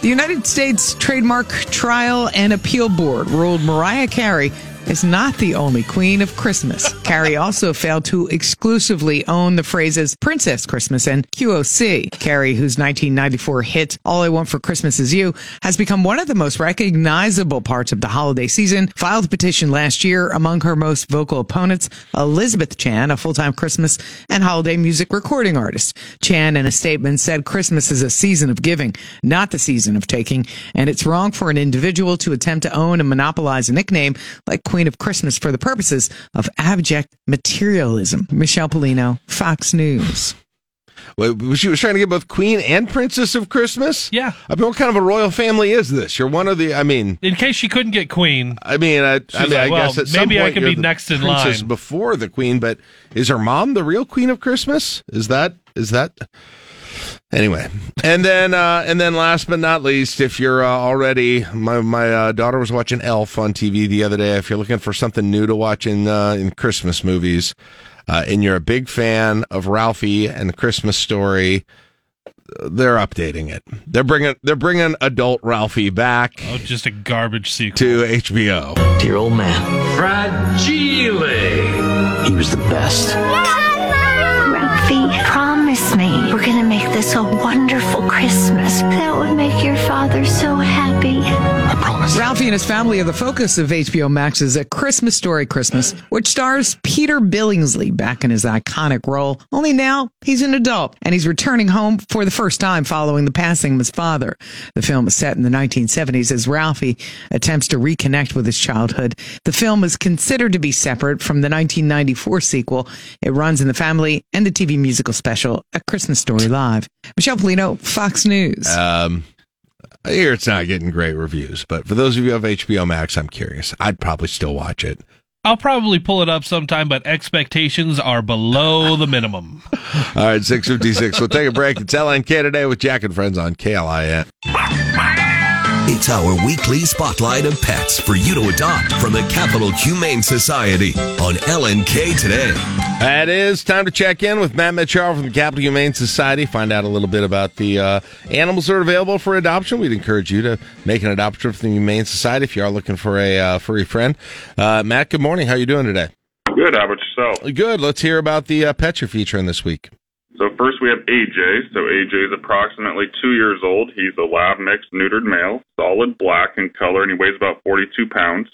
The United States Trademark Trial and Appeal Board ruled Mariah Carey is not the only queen of Christmas. Carey also failed to exclusively own the phrases Princess Christmas and QOC. Carey, whose 1994 hit All I Want for Christmas Is You has become one of the most recognizable parts of the holiday season, filed a petition last year among her most vocal opponents, Elizabeth Chan, a full-time Christmas and holiday music recording artist. Chan, in a statement, said Christmas is a season of giving, not the season of taking, and it's wrong for an individual to attempt to own and monopolize a nickname like Queen of Christmas for the purposes of abject materialism. Michelle Pollino, Fox News. Well, She was trying to get both Queen and Princess of Christmas. Yeah. I mean, what kind of a royal family is this? You're one of the. I mean, In case she couldn't get queen, I mean, I, I mean, like, I well, guess at some maybe I point could you're be the next in princess line. before the queen. But is her mom the real queen of Christmas? Is that is that? Anyway, and then uh, and then last but not least, if you're uh, already my my uh, daughter was watching Elf on TV the other day. If you're looking for something new to watch in uh, in Christmas movies, uh, and you're a big fan of Ralphie and the Christmas Story, they're updating it. They're bringing they're bringing adult Ralphie back oh, just a garbage sequel. to HBO. Dear old man. Fragile. He was the best. Ralphie, promise me we're gonna make this a wonderful Christmas. That would make your father so happy. I promise. Ralphie and his family are the focus of HBO Max's A Christmas Story Christmas, which stars Peter Billingsley back in his iconic role. Only now he's an adult and he's returning home for the first time following the passing of his father. The film is set in the 1970s as Ralphie attempts to reconnect with his childhood. The film is considered to be separate from the 1994 sequel. It runs in the family and the TV musical special A Christmas Story Live. Michelle Pollino, Fox News. Um, I hear it's not getting great reviews, but for those of you who have HBO Max, I'm curious. I'd probably still watch it. I'll probably pull it up sometime, but expectations are below the minimum. All right, 656. We'll take a break. It's LNK today with Jack and Friends on KLIN. It's our weekly spotlight of pets for you to adopt from the Capital Humane Society on LNK today. It is time to check in with Matt Mitchell from the Capital Humane Society. Find out a little bit about the uh, animals that are available for adoption. We'd encourage you to make an adoption from the Humane Society if you are looking for a uh, furry friend. Uh, Matt, good morning. How are you doing today? Good. How about yourself? Good. Let's hear about the uh, pet you're featuring this week. So first we have AJ. So AJ is approximately two years old. He's a lab mixed neutered male, solid black in color, and he weighs about 42 pounds.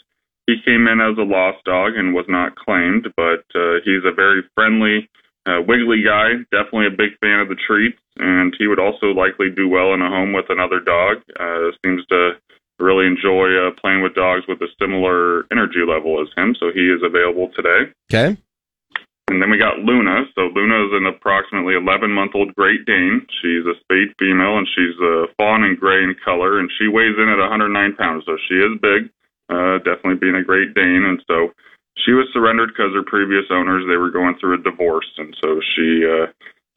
He came in as a lost dog and was not claimed, but uh, he's a very friendly, uh, wiggly guy. Definitely a big fan of the treats, and he would also likely do well in a home with another dog. Uh, seems to really enjoy uh, playing with dogs with a similar energy level as him. So he is available today. Okay. And then we got Luna. So Luna is an approximately 11 month old Great Dane. She's a spayed female and she's uh, fawn and gray in color, and she weighs in at 109 pounds. So she is big, uh, definitely being a Great Dane. And so she was surrendered because her previous owners they were going through a divorce, and so she uh,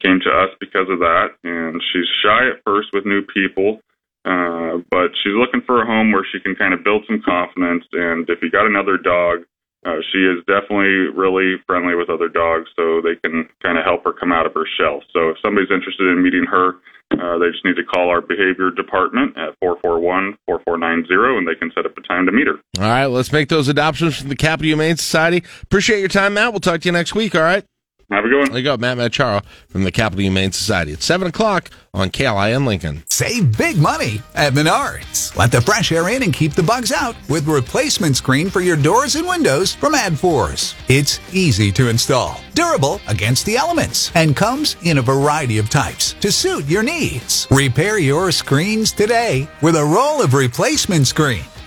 came to us because of that. And she's shy at first with new people. Uh, but she's looking for a home where she can kind of build some confidence. And if you got another dog, uh, she is definitely really friendly with other dogs, so they can kind of help her come out of her shell. So if somebody's interested in meeting her, uh, they just need to call our behavior department at 441-4490, and they can set up a time to meet her. All right, let's make those adoptions from the Capital Humane Society. Appreciate your time, Matt. We'll talk to you next week. All right. Have a good one. There you go, Matt Macharo from the Capital Humane Society. It's 7 o'clock on KLIN Lincoln. Save big money at Menards. Let the fresh air in and keep the bugs out with replacement screen for your doors and windows from ADFORS. It's easy to install, durable against the elements, and comes in a variety of types to suit your needs. Repair your screens today with a roll of replacement screen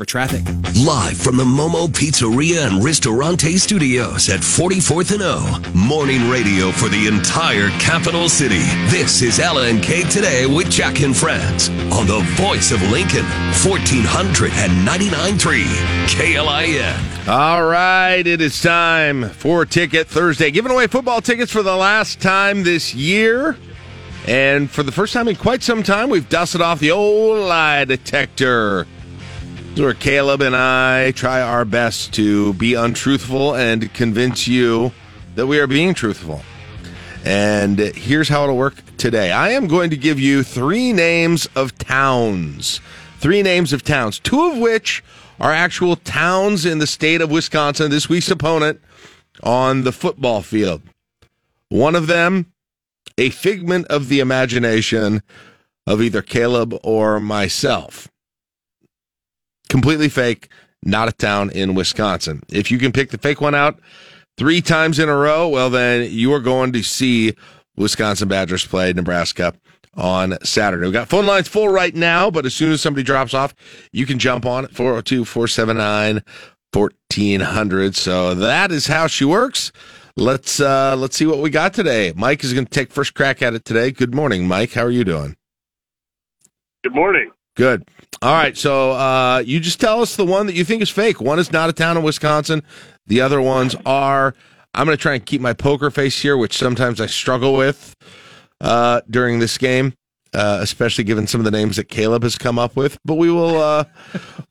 Over traffic. Live from the Momo Pizzeria and Ristorante Studios at 44th and O. Morning radio for the entire capital city. This is LNK today with Jack and Friends on the voice of Lincoln, 1499.3 KLIN. All right, it is time for Ticket Thursday. Giving away football tickets for the last time this year. And for the first time in quite some time, we've dusted off the old lie detector. Where Caleb and I try our best to be untruthful and convince you that we are being truthful. And here's how it'll work today I am going to give you three names of towns. Three names of towns, two of which are actual towns in the state of Wisconsin, this week's opponent on the football field. One of them, a figment of the imagination of either Caleb or myself. Completely fake, not a town in Wisconsin. If you can pick the fake one out three times in a row, well, then you are going to see Wisconsin Badgers play Nebraska on Saturday. We've got phone lines full right now, but as soon as somebody drops off, you can jump on it 402 479 1400. So that is how she works. Let's uh let's see what we got today. Mike is going to take first crack at it today. Good morning, Mike. How are you doing? Good morning. Good. All right. So uh you just tell us the one that you think is fake. One is not a town in Wisconsin. The other ones are. I'm going to try and keep my poker face here, which sometimes I struggle with uh during this game. Uh, especially given some of the names that Caleb has come up with, but we will uh,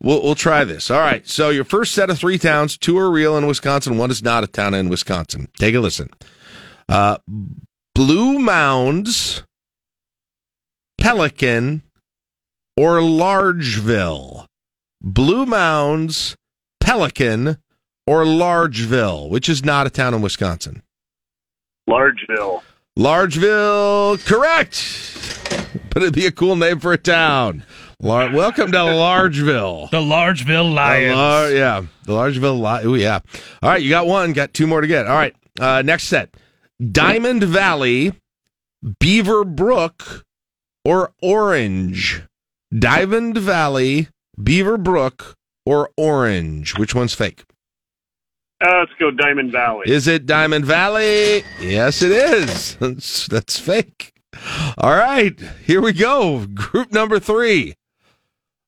we'll we'll try this. All right. So your first set of three towns, two are real in Wisconsin, one is not a town in Wisconsin. Take a listen. Uh, Blue Mounds, Pelican, or Largeville. Blue Mounds, Pelican, or Largeville, which is not a town in Wisconsin. Largeville. Largeville, correct. But it'd be a cool name for a town. Lar- Welcome to Largeville. The Largeville Lions. The Lar- yeah, the Largeville Lions. Oh, yeah. All right, you got one. Got two more to get. All right, uh, next set: Diamond Valley, Beaver Brook, or Orange. Diamond Valley, Beaver Brook, or Orange. Which one's fake? Uh, let's go Diamond Valley. Is it Diamond Valley? Yes, it is. That's, that's fake. All right, here we go. Group number three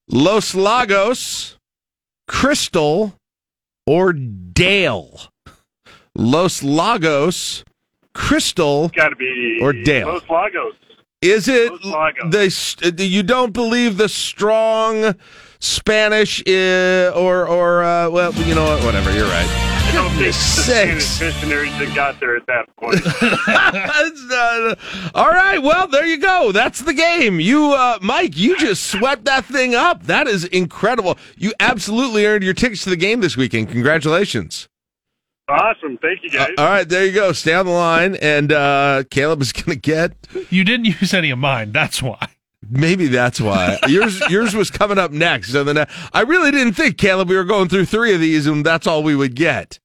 Los Lagos, Crystal, or Dale? Los Lagos, Crystal, Got to be or Dale? Los Lagos. Is it Lagos. the you don't believe the strong Spanish uh, or or uh, well you know what whatever you're right. I don't think the Six. Spanish missionaries that got there at that point. It's all right, well there you go. That's the game. You, uh, Mike, you just swept that thing up. That is incredible. You absolutely earned your tickets to the game this weekend. Congratulations. Awesome. Thank you, guys. All right, there you go. Stay on the line, and uh, Caleb is going to get. You didn't use any of mine. That's why. Maybe that's why yours yours was coming up next. So then uh, I really didn't think Caleb we were going through three of these and that's all we would get.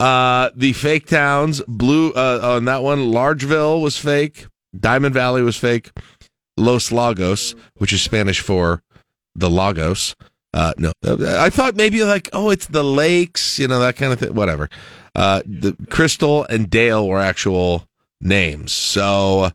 Uh, the fake towns, blue uh, on that one, Largeville was fake, Diamond Valley was fake, Los Lagos, which is Spanish for the Lagos. Uh, no, I thought maybe like oh it's the lakes, you know that kind of thing. Whatever. Uh, the Crystal and Dale were actual names, so.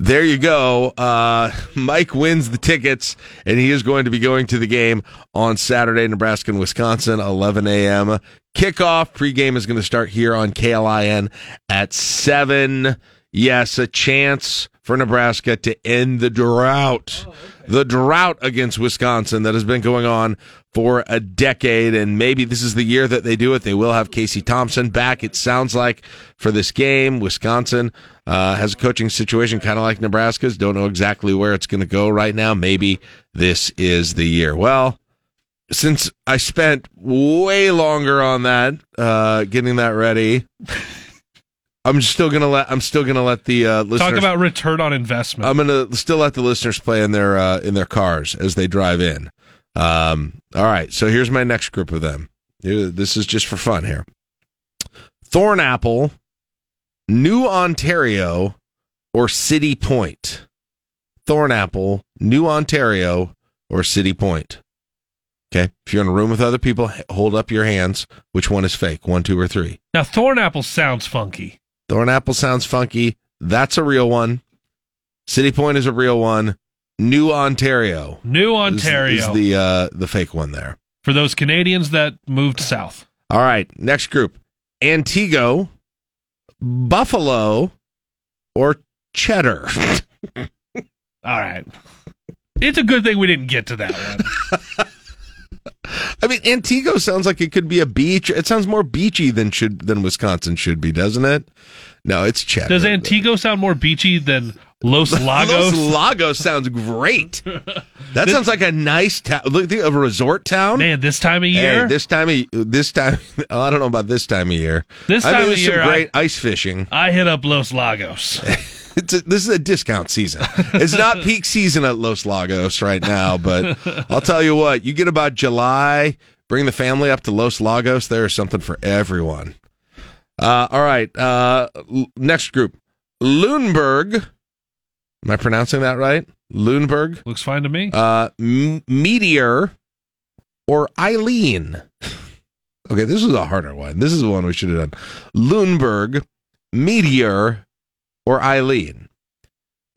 There you go. Uh, Mike wins the tickets, and he is going to be going to the game on Saturday, Nebraska and Wisconsin, 11 a.m. Kickoff. Pregame is going to start here on KLIN at 7. Yes, a chance for Nebraska to end the drought. The drought against Wisconsin that has been going on for a decade, and maybe this is the year that they do it. They will have Casey Thompson back, it sounds like, for this game. Wisconsin uh, has a coaching situation kind of like Nebraska's. Don't know exactly where it's going to go right now. Maybe this is the year. Well, since I spent way longer on that, uh, getting that ready, I'm still gonna let I'm still gonna let the uh, listeners Talk about return on investment. I'm gonna still let the listeners play in their uh, in their cars as they drive in. Um, all right, so here's my next group of them. This is just for fun here. Thornapple, New Ontario, or City Point. Thornapple, New Ontario, or City Point. Okay. If you're in a room with other people, hold up your hands. Which one is fake? One, two, or three? Now, thornapple sounds funky. Thornapple sounds funky. That's a real one. City Point is a real one. New Ontario. New is- Ontario. is, the uh, the fake one there. For those Canadians that moved south. All right, next group: Antigo, Buffalo, or Cheddar. All right. It's a good thing we didn't get to that one. I mean, Antigo sounds like it could be a beach. It sounds more beachy than should than Wisconsin should be, doesn't it? No, it's Cheddar. Does Antigo sound more beachy than Los Lagos? Los Lagos sounds great. That sounds like a nice town. Look, of a resort town. Man, this time of Hey, year, this time of this time. I don't know about this time of year. This I mean, time of there's some year, great ice fishing. I hit up Los Lagos. It's a, this is a discount season. It's not peak season at Los Lagos right now, but I'll tell you what. You get about July, bring the family up to Los Lagos. There is something for everyone. Uh, all right. Uh, next group, Lundberg. Am I pronouncing that right? Lundberg. Looks fine to me. Uh, M- Meteor or Eileen. Okay, this is a harder one. This is the one we should have done. Lundberg, Meteor, or Eileen.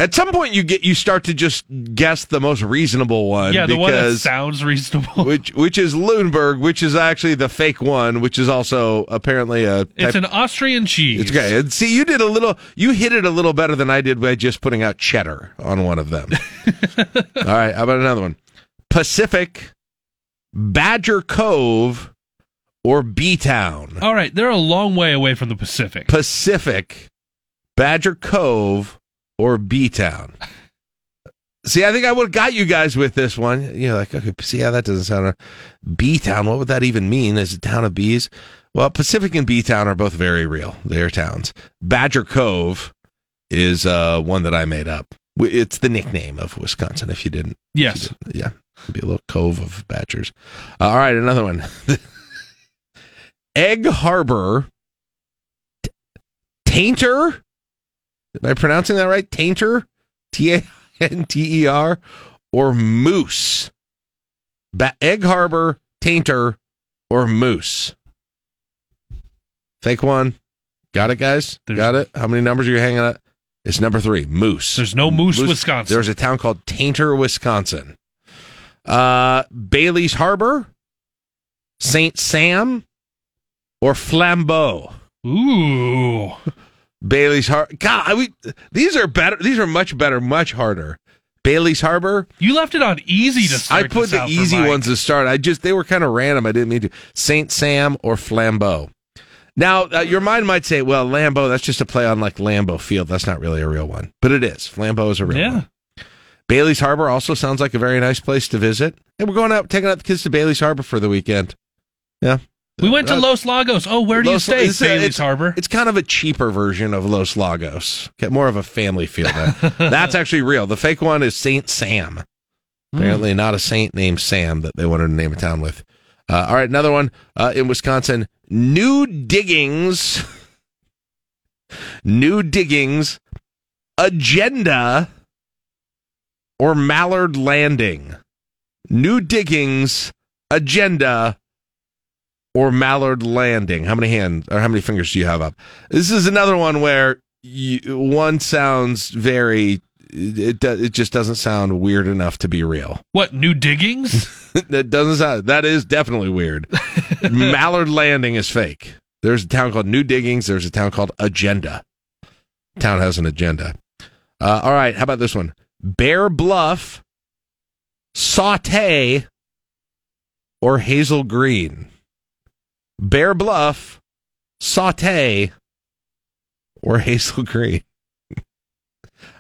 At some point, you get you start to just guess the most reasonable one. yeah, the one that because sounds reasonable. which which is Lundberg, which is actually the fake one, which is also apparently a. It's an Austrian cheese. it's okay. And See, you did a little. You hit it a little better than I did by just putting out cheddar on one of them. All right. How about another one? Pacific, Badger Cove, or B Town. All right, they're a long way away from the Pacific. Pacific, Badger Cove, or B Town. See, I think I would have got you guys with this one. You're like, okay, see how that doesn't sound. B Town, what would that even mean? Is it town of bees? Well, Pacific and B Town are both very real. They are towns. Badger Cove is uh, one that I made up. It's the nickname of Wisconsin, if you didn't. Yes. Yeah. It'd be a little cove of badgers. Uh, all right, another one. Egg Harbor. T- Tainter? Am I pronouncing that right? Tainter? T A N T E R? Or Moose? Ba- Egg Harbor, Tainter, or Moose? Fake one. Got it, guys? Got it? How many numbers are you hanging at? It's number three, Moose. There's no Moose, Wisconsin. There's a town called Tainter, Wisconsin. Uh, Bailey's Harbor, St. Sam, or Flambeau. Ooh. Bailey's Harbor. God, I, we, these are better. These are much better, much harder. Bailey's Harbor. You left it on easy to start. I put the easy ones to start. I just they were kind of random. I didn't mean to. Saint Sam or Flambeau. Now uh, your mind might say, "Well, Lambeau, that's just a play on like Lambeau Field. That's not really a real one." But it is. Flambeau is a real Yeah. one. Bailey's Harbor also sounds like a very nice place to visit. And we're going out taking out the kids to Bailey's Harbor for the weekend. Yeah. We went to Uh, Los Lagos. Oh, where do Los- you stay? it's Bailey's it's- Harbor. It's kind of a cheaper version of Los Lagos. Get more of a family feel there. That's actually real. The fake one is Saint Sam. Apparently, not a saint named Sam that they wanted to name a town with. Uh, all right, another one uh, in Wisconsin. New diggings. New diggings. Agenda or Mallard Landing. New diggings. Agenda or Mallard Landing. How many hands or how many fingers do you have up? This is another one where you, one sounds very. It it just doesn't sound weird enough to be real. What new diggings? that doesn't sound. That is definitely weird. Mallard Landing is fake. There's a town called New Diggings. There's a town called Agenda. Town has an agenda. Uh, all right, how about this one? Bear Bluff, Saute, or Hazel Green. Bear Bluff, Saute, or Hazel Green.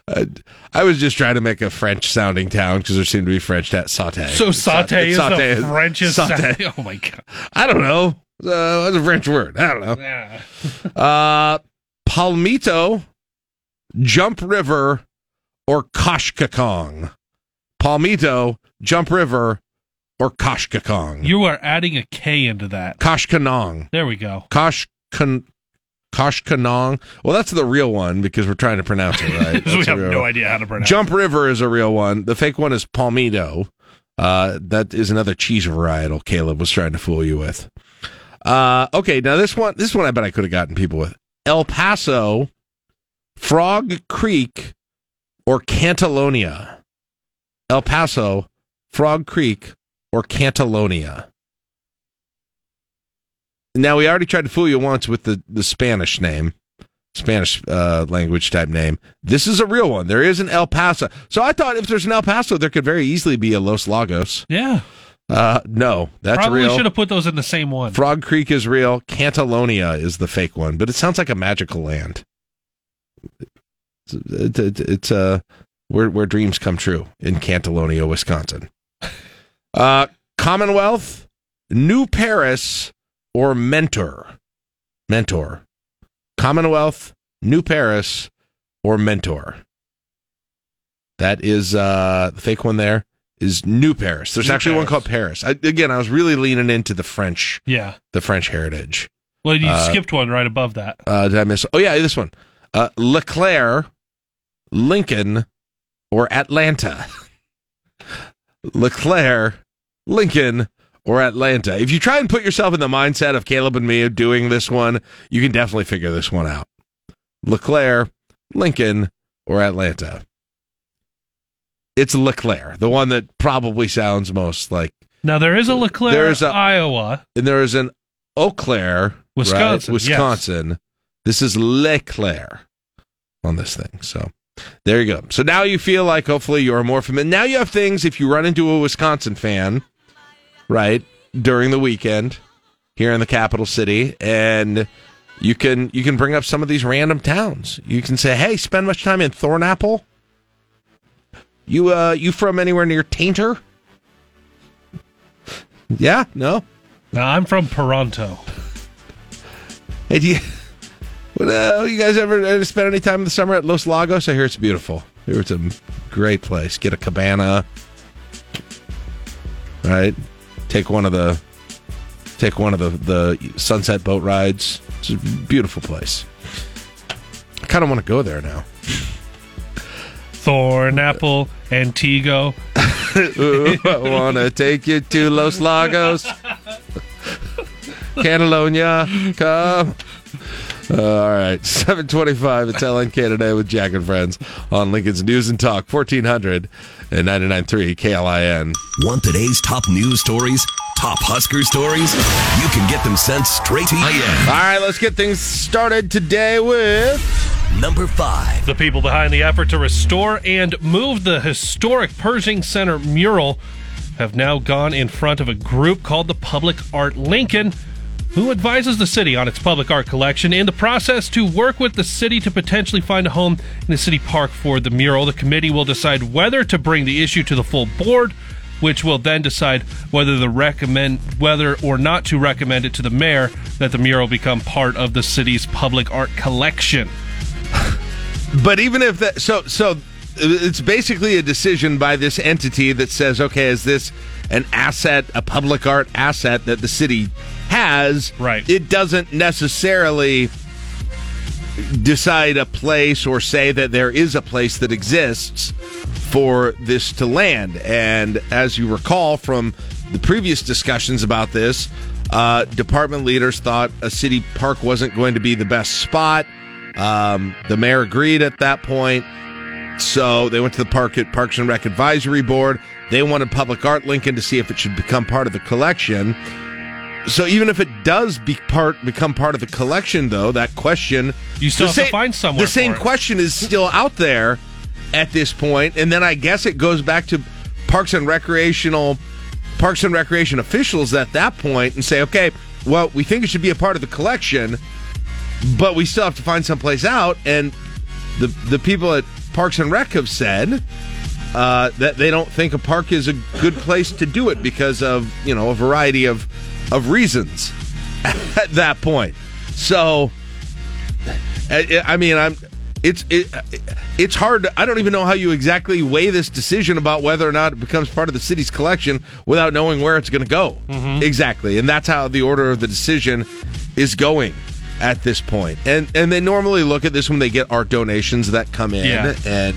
Uh, I was just trying to make a French sounding town because there seemed to be French at saute. So saute is Saute the Frenchest saute. Oh my god. I don't know. Uh, it's a French word. I don't know. Yeah. Uh, Palmito, Jump River, or Koshkakong. Palmito, Jump River, or Koshkakong. You are adding a K into that. Koshkanong. There we go. Koshkan. Koshkanong. Well, that's the real one because we're trying to pronounce it right. we have no one. idea how to pronounce Jump River is a real one. The fake one is Palmito. Uh, that is another cheese varietal Caleb was trying to fool you with. Uh, okay, now this one, this one I bet I could have gotten people with. El Paso, Frog Creek, or Cantalonia. El Paso, Frog Creek, or Cantalonia. Now we already tried to fool you once with the, the Spanish name, Spanish uh, language type name. This is a real one. There is an El Paso. So I thought if there's an El Paso, there could very easily be a Los Lagos. Yeah. Uh, no, that's Probably real. should have put those in the same one. Frog Creek is real. Cantalonia is the fake one, but it sounds like a magical land. It's, it's, it's uh, where where dreams come true in Cantalonia, Wisconsin. Uh, Commonwealth, New Paris, or Mentor. Mentor. Commonwealth, New Paris, or Mentor. That is uh, the fake one. There is New Paris. There's New actually one called Paris. I, again, I was really leaning into the French, Yeah. the French heritage. Well, you Uh, skipped one right above that. Uh, did I miss? Oh yeah, this one. Uh, LeClaire, Lincoln, or Atlanta. LeClaire, Lincoln, or Atlanta. If you try and put yourself in the mindset of Caleb and me doing this one, you can definitely figure this one out. LeClaire, Lincoln, or Atlanta. It's LeClaire, the one that probably sounds most like. Now there is a LeClaire, There's a- Iowa. And there is an Eau Claire, Wisconsin, right? yes. Wisconsin. This is LeClaire on this thing. So there you go. So now you feel like hopefully you're more familiar. Now you have things if you run into a Wisconsin fan, right, during the weekend here in the capital city, and you can you can bring up some of these random towns. You can say, "Hey, spend much time in Thornapple." You uh you from anywhere near Tainter? Yeah, no. Now I'm from Toronto. Hey, do you, well, uh, you guys ever, ever spend any time in the summer at Los Lagos? I hear it's beautiful. Hear it's a great place. Get a cabana, right? Take one of the take one of the the sunset boat rides. It's a beautiful place. I kind of want to go there now. Thornapple, Antigo. I want to take you to Los Lagos. Catalonia, come. Uh, all right, 725. It's LNK today with Jack and Friends on Lincoln's News and Talk, 1400 and 99.3 KLIN. Want today's top news stories? Top Husker stories? You can get them sent straight to you. All right, let's get things started today with number five. The people behind the effort to restore and move the historic Pershing Center mural have now gone in front of a group called the Public Art Lincoln, who advises the city on its public art collection in the process to work with the city to potentially find a home in the city park for the mural. The committee will decide whether to bring the issue to the full board, which will then decide whether the recommend whether or not to recommend it to the mayor that the mural become part of the city's public art collection. But even if that, so so, it's basically a decision by this entity that says, okay, is this an asset, a public art asset that the city has? Right. It doesn't necessarily decide a place or say that there is a place that exists for this to land. And as you recall from the previous discussions about this, uh, department leaders thought a city park wasn't going to be the best spot. Um, the mayor agreed at that point. So they went to the Park at Parks and Rec Advisory Board. They wanted Public Art Lincoln to see if it should become part of the collection. So even if it does be part become part of the collection, though, that question You still have to find somewhere The same question is still out there at this point, and then I guess it goes back to Parks and Recreational Parks and Recreation officials at that point and say, okay, well, we think it should be a part of the collection, but we still have to find someplace out. And the the people at Parks and Rec have said uh, that they don't think a park is a good place to do it because of you know a variety of of reasons at that point. So, I, mean, I'm. It's it, it's hard. To, I don't even know how you exactly weigh this decision about whether or not it becomes part of the city's collection without knowing where it's going to go mm-hmm. exactly, and that's how the order of the decision is going at this point. And and they normally look at this when they get art donations that come in Yeah. and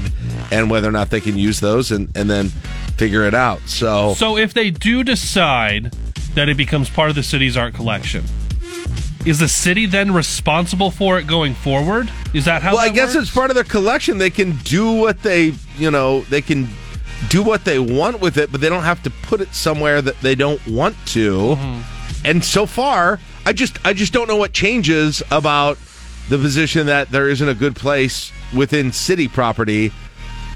and whether or not they can use those and and then figure it out. So, So if they do decide that it becomes part of the city's art collection, is the city then responsible for it going forward? Is that how? well, I guess works? it's part of their collection. They can do what they, you know, they can do what they want with it, but they don't have to put it somewhere that they don't want to. Mm-hmm. And so far, I just, I just don't know what changes about the position that there isn't a good place within city property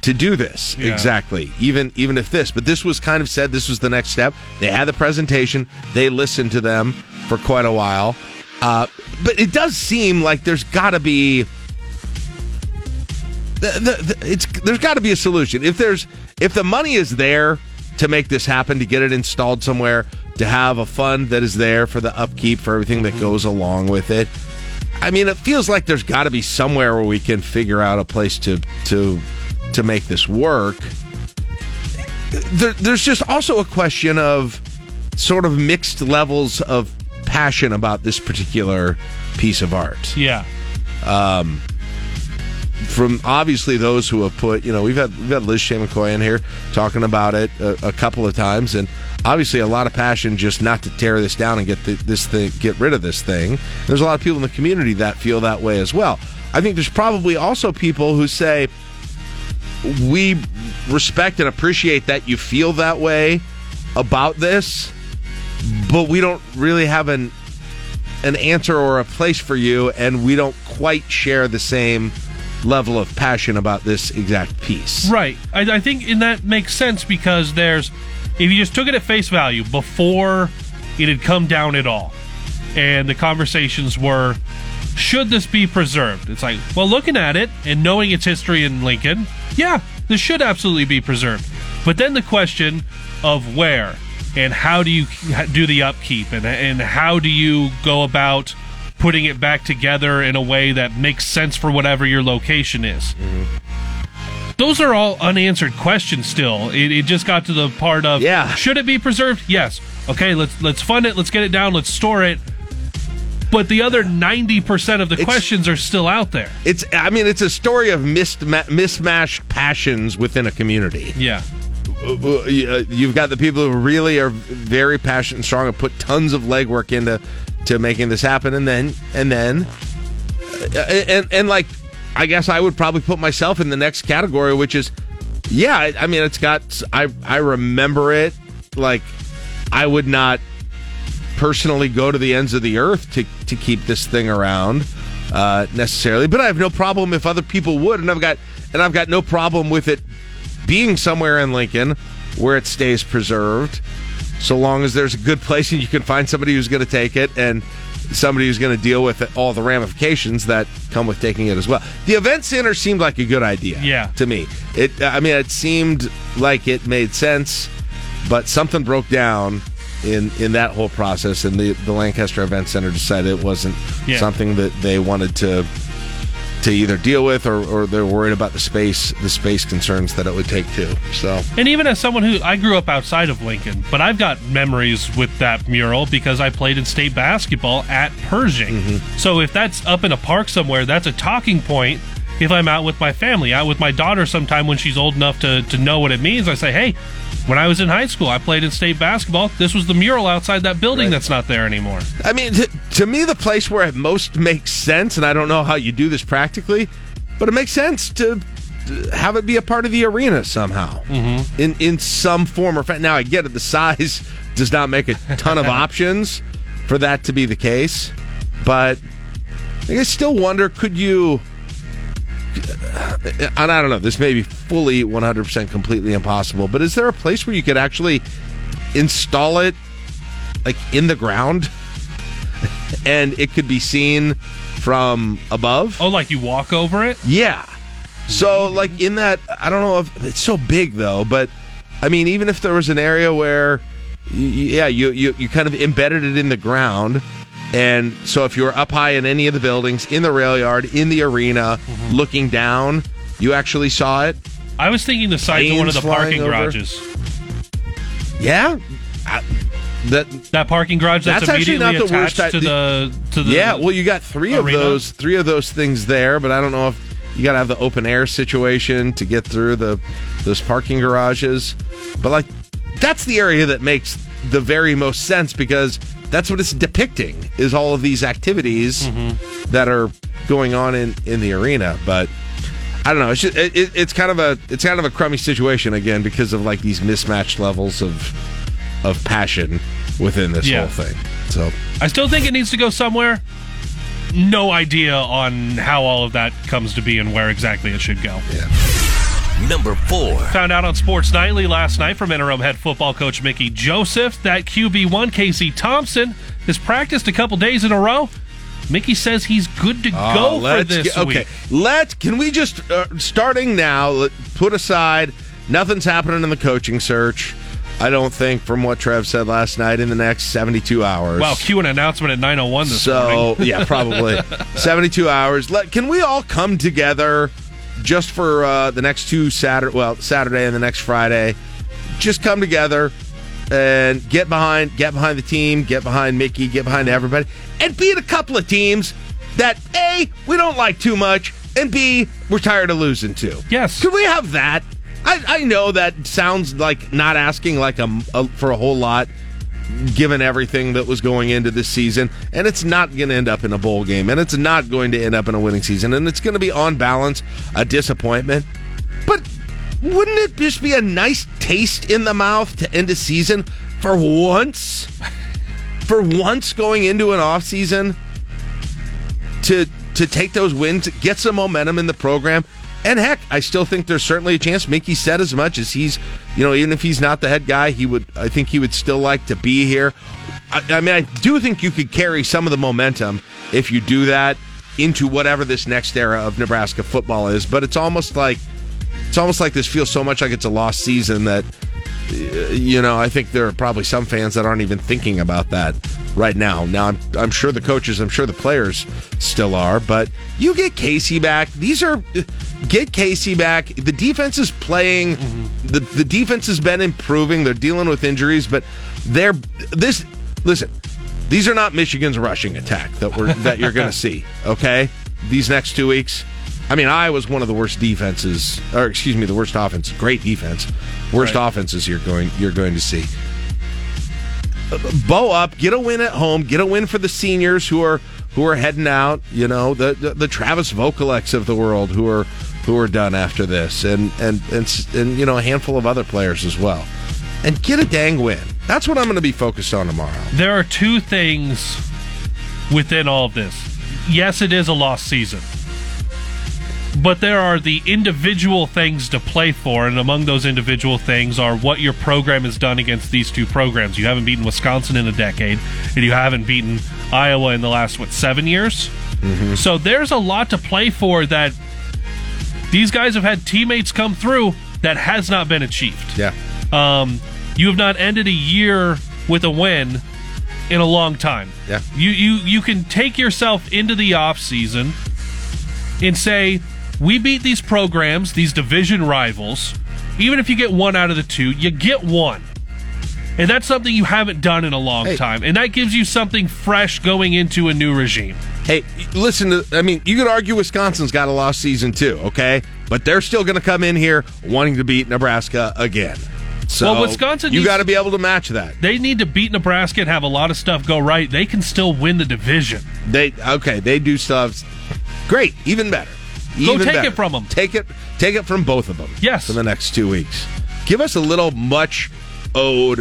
to do this. Yeah. exactly. Even even if this but this was kind of said this was the next step. They had the presentation. They listened to them for quite a while. Uh, but it does seem like there's got to be the, the, the, it's there's got to be a solution. If there's if the money is there to make this happen to get it installed somewhere to have a fund that is there for the upkeep for everything that goes along with it I mean, it feels like there's got to be somewhere where we can figure out a place to to to make this work. There, there's just also a question of sort of mixed levels of passion about this particular piece of art. Yeah. Um, from obviously those who have put, you know, we've had we've had Liz Shea McCoy in here talking about it a, a couple of times, and obviously a lot of passion just not to tear this down and get the, this thing, get rid of this thing. There's a lot of people in the community that feel that way as well. I think there's probably also people who say we respect and appreciate that you feel that way about this, but we don't really have an an answer or a place for you, and we don't quite share the same level of passion about this exact piece. Right. I, I think and that makes sense because there's if you just took it at face value before it had come down at all, and the conversations were, should this be preserved? It's like, well, looking at it and knowing its history in Lincoln, yeah, this should absolutely be preserved. But then the question of where and how do you do the upkeep and and how do you go about putting it back together in a way that makes sense for whatever your location is? Mm-hmm. Those are all unanswered questions still. It, it just got to the part of Yeah. should it be preserved? Yes. Okay let's let's fund it. Let's get it down. Let's store it but the other 90% of the questions are still out there It's I mean it's a story of misma- mismatched passions within a community. yeah Uh, You've got the people who really are very passionate and strong and put tons of legwork into to making this happen, and then and then uh, and and like I guess I would probably put myself in the next category, which is yeah. I, I mean, it's got I I remember it like I would not personally go to the ends of the earth to to keep this thing around uh, necessarily, but I have no problem if other people would, and I've got and I've got no problem with it being somewhere in Lincoln where it stays preserved, so long as there's a good place and you can find somebody who's going to take it and somebody who's going to deal with it, all the ramifications that come with taking it as well. The event center seemed like a good idea. Yeah. to me, it. I mean, it seemed like it made sense, but something broke down. In, in that whole process, and the, the Lancaster Event Center decided it wasn't Yeah. something that they wanted to to either deal with or, or they're worried about the space the space concerns that it would take too. So And even as someone who I grew up outside of Lincoln, but I've got memories with that mural because I played in state basketball at Pershing. Mm-hmm. So if that's up in a park somewhere, that's a talking point. If I'm out with my family, out with my daughter sometime when she's old enough to, to know what it means, I say, hey, when I was in high school, I played in state basketball. This was the mural outside that building that's not there anymore. I mean, to, to me, the place where it most makes sense, and I don't know how you do this practically, but it makes sense to have it be a part of the arena somehow, mm-hmm. in in some form or fa- Now I get it; the size does not make a ton of options for that to be the case, but I still wonder: could you? And I don't know. This may be fully 100% completely impossible, but is there a place where you could actually install it like in the ground and it could be seen from above. Oh, like you walk over it? Yeah. So like in that I don't know if it's so big though, but I mean even if there was an area where yeah, you you you kind of embedded it in the ground and so if you were up high in any of the buildings, in the rail yard, in the arena, mm-hmm. looking down, you actually saw it. I was thinking the sides of one of the parking over. garages. Yeah. I- that That parking garage that's, That's actually not the worst attached to the to the yeah, well, you got three of those, three of those things there, but I don't know if you got to have the open air situation to get through the those parking garages. But like, that's the area that makes the very most sense because that's what it's depicting is all of these activities Mm-hmm. that are going on in in the arena. But I don't know. It's just, it, it- it's kind of a it's kind of a crummy situation again because of like these mismatched levels of of passion within this Yeah. whole thing. So I still think it needs to go somewhere. No idea on how all of that comes to be and where exactly it should go. Yeah. Number four. Found out on Sports Nightly last night from interim head football coach Mickey Joseph that QB1 Casey Thompson has practiced a couple days in a row. Mickey says he's good to Oh, go for let's this get- okay, week. let's. Can we just uh, starting now? Put aside nothing's happening in the coaching search. I don't think from what Trev said last night in the next seventy-two hours. Wow, cue an announcement at 901 this so morning. yeah, probably seventy-two hours. Let, can we all come together just for uh, the next two Saturday? Well, Saturday and the next Friday. Just come together and get behind, get behind the team, get behind Mickey, get behind everybody, and beat a couple of teams that a we don't like too much, and b we're tired of losing to. Yes, could we have that? I, I know that sounds like not asking like a, a for a whole lot given everything that was going into this season, and it's not going to end up in a bowl game, and it's not going to end up in a winning season, and it's going to be on balance a disappointment. But wouldn't it just be a nice taste in the mouth to end a season for once? For once going into an off season to to take those wins, get some momentum in the program. And heck, I still think there's certainly a chance. Mickey said as much as he's, you know, even if he's not the head guy, he would. I think he would still like to be here. I, I mean, I do think you could carry some of the momentum if you do that into whatever this next era of Nebraska football is. But it's almost like it's almost like this feels so much like it's a lost season that Uh, you know I think there are probably some fans that aren't even thinking about that right now. Now I'm I'm sure the coaches, I'm sure the players still are, but you get Casey back. These are get Casey back. The defense is playing. Mm-hmm. The the defense has been improving. They're dealing with injuries, but they're this. Listen, these are not Michigan's rushing attack that we're that you're going to see. Okay, these next two weeks. I mean, Iowa's one of the worst defenses, or excuse me, the worst offense. Great defense, worst offenses you're going you're going to see. Bow up, get a win at home, get a win for the seniors who are who are heading out. You know, the the, the Travis Vokoleks of the world who are who are done after this, and and and and you know a handful of other players as well, and get a dang win. That's what I'm going to be focused on tomorrow. There are two things within all of this. Yes, it is a lost season. But there are the individual things to play for, and among those individual things are what your program has done against these two programs. You haven't beaten Wisconsin in a decade, and you haven't beaten Iowa in the last, what, seven years? So there's a lot to play for that these guys have had teammates come through that has not been achieved. Yeah. Um, you have not ended a year with a win in a long time. Yeah. You you you can take yourself into the off season and say, we beat these programs, these division rivals. Even if you get one out of the two, you get one. And that's something you haven't done in a long time. And that gives you something fresh going into a new regime. Hey, listen to I mean, you could argue Wisconsin's got a lost season too, okay? But they're still going to come in here wanting to beat Nebraska again. So Well, Wisconsin you got to be able to match that. They need to beat Nebraska and have a lot of stuff go right. They can still win the division. They okay, they do stuff great, even better. Go take better. it them. Take it take it from both of them. Yes. For the next 2 weeks. Give us a little much owed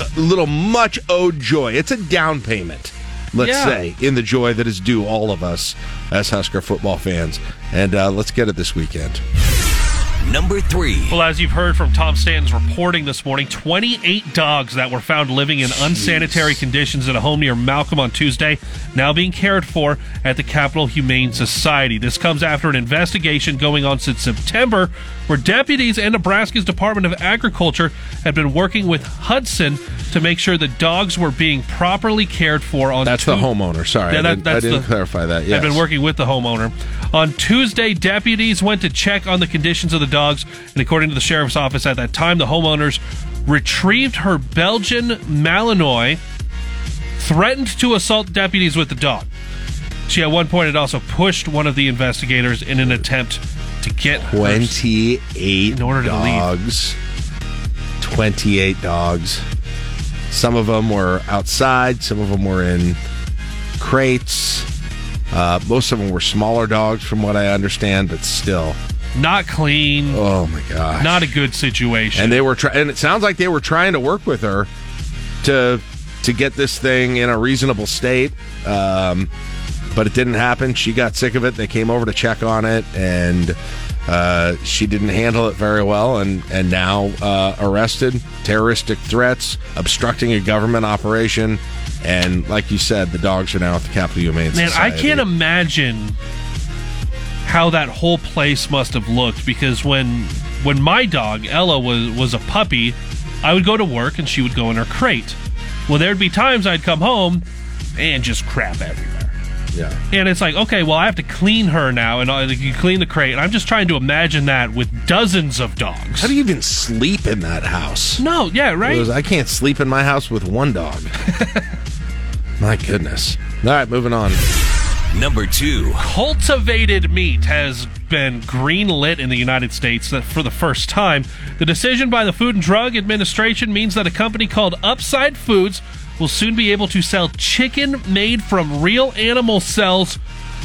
a little much owed joy. It's a down payment. Let's Yeah. say in the joy that is due all of us as Husker football fans. And uh, let's get it this weekend. Number three. Well, as you've heard from Tom Stanton's reporting this morning, 28 dogs that were found living in unsanitary conditions at a home near Malcolm on Tuesday now being cared for at the Capital Humane Society. This comes after an investigation going on since September where deputies and Nebraska's Department of Agriculture had been working with Hudson to make sure the dogs were being properly cared for on That's the homeowner. Sorry, Yeah, I that- didn't, I didn't the- clarify that. Yes. been working with the homeowner. On Tuesday, deputies went to check on the conditions of the dogs, and according to the sheriff's office at that time, the homeowners retrieved her Belgian Malinois, threatened to assault deputies with the dog. She at one point had also pushed one of the investigators in an attempt to get her 28 in order to dogs. 28 dogs. Some of them were outside, some of them were in crates. Uh, most of them were smaller dogs, from what I understand, but still. Not clean. Oh my god, Not a good situation. And they were trying, and it sounds like they were trying to work with her to to get this thing in a reasonable state. Um, but it didn't happen. She got sick of it. They came over to check on it, and uh, she didn't handle it very well, and and now uh, arrested, terroristic threats, obstructing a government operation, and like you said, the dogs are now at the Capital Humane Man, I can't imagine how that whole place must have looked because when when my dog Ella was was a puppy, I would go to work and she would go in her crate. Well, there'd be times I'd come home and just crap everywhere. Yeah. And it's like, okay, well, I have to clean her now, and uh, I, you clean the crate. And I'm just trying to imagine that with dozens of dogs. How do you even sleep in that house? No, yeah, right. Because I can't sleep in my house with one dog. my goodness. All right, moving on. Number two. Cultivated meat has been green lit in the United States for the first time. The decision by the Food and Drug Administration means that a company called Upside Foods will soon be able to sell chicken made from real animal cells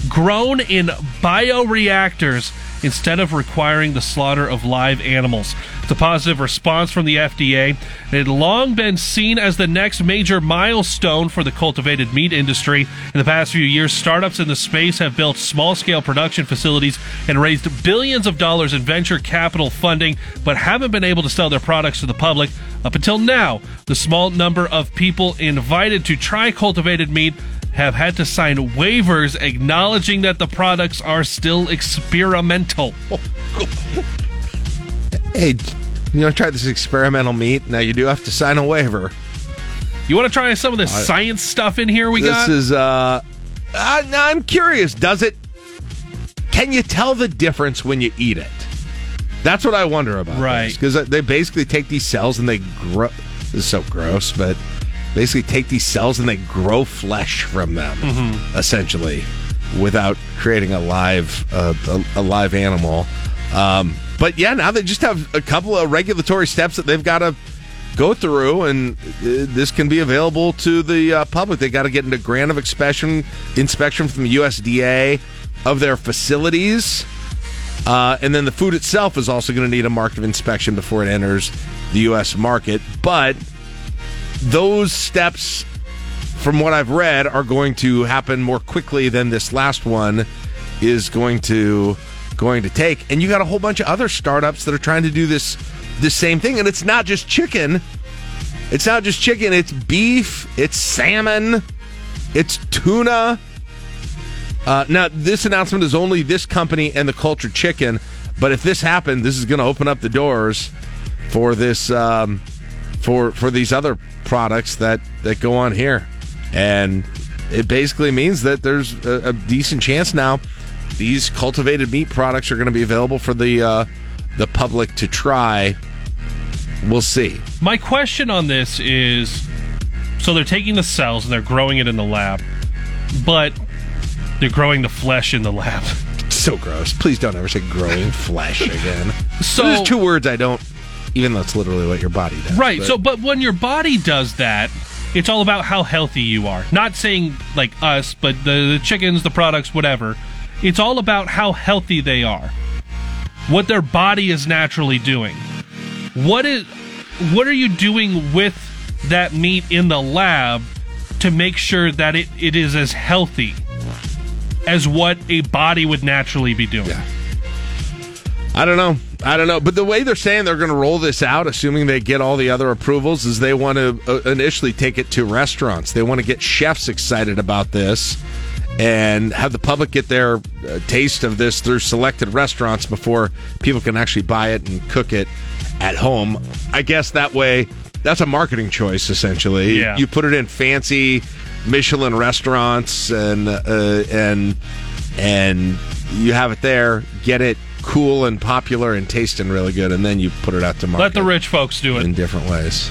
grown in bioreactors instead of requiring the slaughter of live animals. A positive response from the FDA. It had long been seen as the next major milestone for the cultivated meat industry. In the past few years, startups in the space have built small scale production facilities and raised billions of dollars in venture capital funding, but haven't been able to sell their products to the public. Up until now, the small number of people invited to try cultivated meat have had to sign waivers acknowledging that the products are still experimental. Hey, you want to try this experimental meat. Now you do have to sign a waiver. You want to try some of this I- science stuff in here we this got? This is uh, uh now I'm curious, does it can you tell the difference when you eat it? That's what I wonder about. Right. Because they basically take these cells and they grow this is so gross, but basically take these cells and they grow flesh from them Mhm. essentially without creating a live uh, a, a live animal. Um, but yeah, now they just have a couple of regulatory steps that they've got to go through, and uh, this can be available to the uh, public. They got to get into grant of inspection inspection from the USDA of their facilities. Uh, and then the food itself is also going to need a mark of inspection before it enters the U.S. market. But those steps, from what I've read, are going to happen more quickly than this last one is going to going to take. And you got a whole bunch of other startups that are trying to do this this same thing. And it's not just chicken. It's not just chicken. It's beef. It's salmon. It's tuna. Uh, now, this announcement is only this company and the cultured chicken. But if this happened, this is going to open up the doors for this um, for for these other products that that go on here, and it basically means that there's a, a decent chance now these cultivated meat products are going to be available for the uh, the public to try. We'll see. My question on this is so they're taking the cells and they're growing it in the lab, but they're growing the flesh in the lab. So gross. Please don't ever say growing flesh again. So- there's two words I don't. Even though it's literally what your body does. Right. but- So, but when your body does that, it's all about how healthy you are. Not saying like us, but the, the chickens, the products, whatever. It's all about how healthy they are. What their body is naturally doing. What is what are you doing with that meat in the lab to make sure that it, it is as healthy as what a body would naturally be doing? I don't know. I don't know. But the way they're saying they're going to roll this out, assuming they get all the other approvals, is they want to uh, initially take it to restaurants. They want to get chefs excited about this and have the public get their uh, taste of this through selected restaurants before people can actually buy it and cook it at home. I guess that way, that's a marketing choice, essentially. Yeah. You put it in fancy Michelin restaurants and, uh, and, and you have it there, get it cool and popular and tasting really good, and then you put it out to market Let the rich folks do it. in different ways.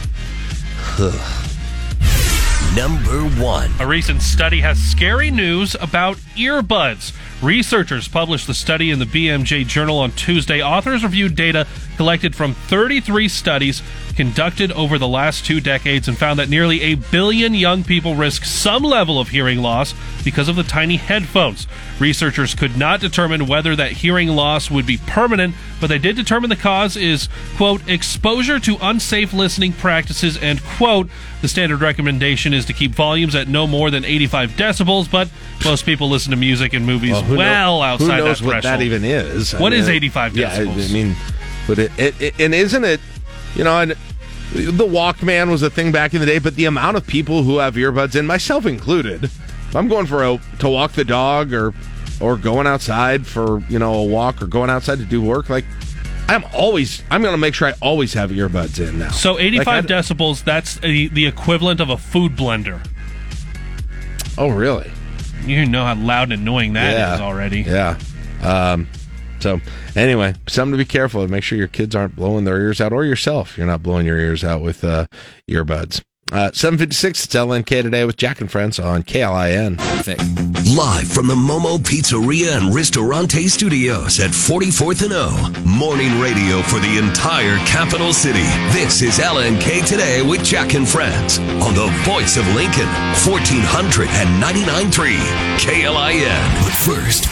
Number one. A recent study has scary news about earbuds. Researchers published the study in the BMJ Journal on Tuesday. Authors reviewed data collected from 33 studies conducted over the last two decades and found that nearly a billion young people risk some level of hearing loss because of the tiny headphones. Researchers could not determine whether that hearing loss would be permanent, but they did determine the cause is, quote, exposure to unsafe listening practices, and, quote, the standard recommendation is to keep volumes at no more than 85 decibels, but most people listen to music and movies well, who know- outside who knows what that even is? What I is mean, 85 yeah, decibels? I mean, but it, it, it and isn't it? You know, and the Walkman was a thing back in the day, but the amount of people who have earbuds in, myself included, if I'm going for a to walk the dog or or going outside for you know a walk or going outside to do work, like I'm always I'm going to make sure I always have earbuds in now. So 85 Like, decibels, that's a, the equivalent of a food blender. Oh, really? You know how loud and annoying that is Yeah. already. Yeah. Um, so anyway, something to be careful of. Make sure your kids aren't blowing their ears out, or yourself. You're not blowing your ears out with uh, earbuds. Uh, 756, it's LNK today with Jack and Friends on KLIN. Live from the Momo Pizzeria and Ristorante Studios at 44th and O. Morning radio for the entire capital city. This is LNK Today with Jack and Friends on the voice of Lincoln, 1499.3 KLIN. But first,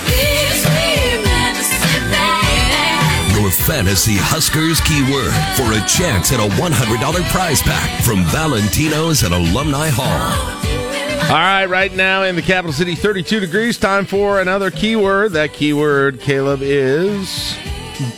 your fantasy Huskers keyword for a chance at a $100 prize pack from Valentino's at Alumni Hall. All right, right now in the capital city, 32 degrees. Time for another keyword. That keyword, Caleb, is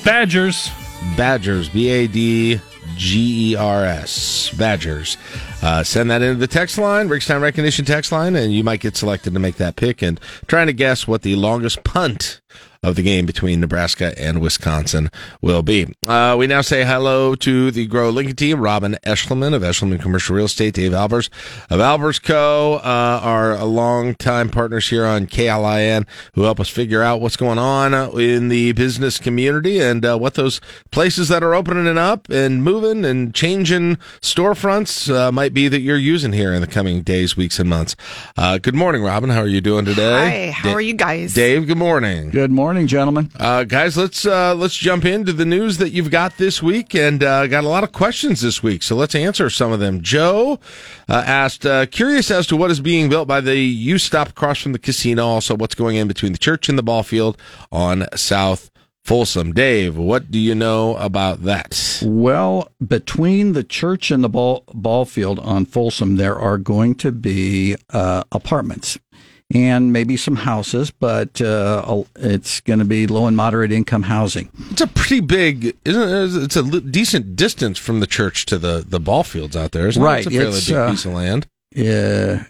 Badgers. Badgers. B A D G E R S. Badgers. Uh, send that into the text line, Rickstown Recognition text line, and you might get selected to make that pick. And trying to guess what the longest punt of the game between Nebraska and Wisconsin will be. Uh, we now say hello to the Grow Lincoln team, Robin Eschliman of Eschliman Commercial Real Estate, Dave Albers of Albers Co., uh, our longtime partners here on KLIN who help us figure out what's going on in the business community and uh, what those places that are opening up and moving and changing storefronts uh, might be that you're using here in the coming days, weeks, and months. Uh, good morning, Robin. How are you doing today? Hi, how are you guys? Dave, good morning. Good morning, gentlemen. Uh, guys, let's uh, let's jump into the news that you've got this week, and uh, got a lot of questions this week. So let's answer some of them. Joe uh, asked, uh, curious as to what is being built by the U stop across from the casino. Also, what's going in between the church and the ball field on South Folsom. Dave, what do you know about that? Well, between the church and the ball ball field on Folsom, there are going to be uh, apartments and maybe some houses, but uh, it's going to be low and moderate income housing. It's a pretty big, isn't it? It's a decent distance from the church to the, the ball fields out there, isn't Right, it? It's a fairly it's, big uh, piece of land. Uh,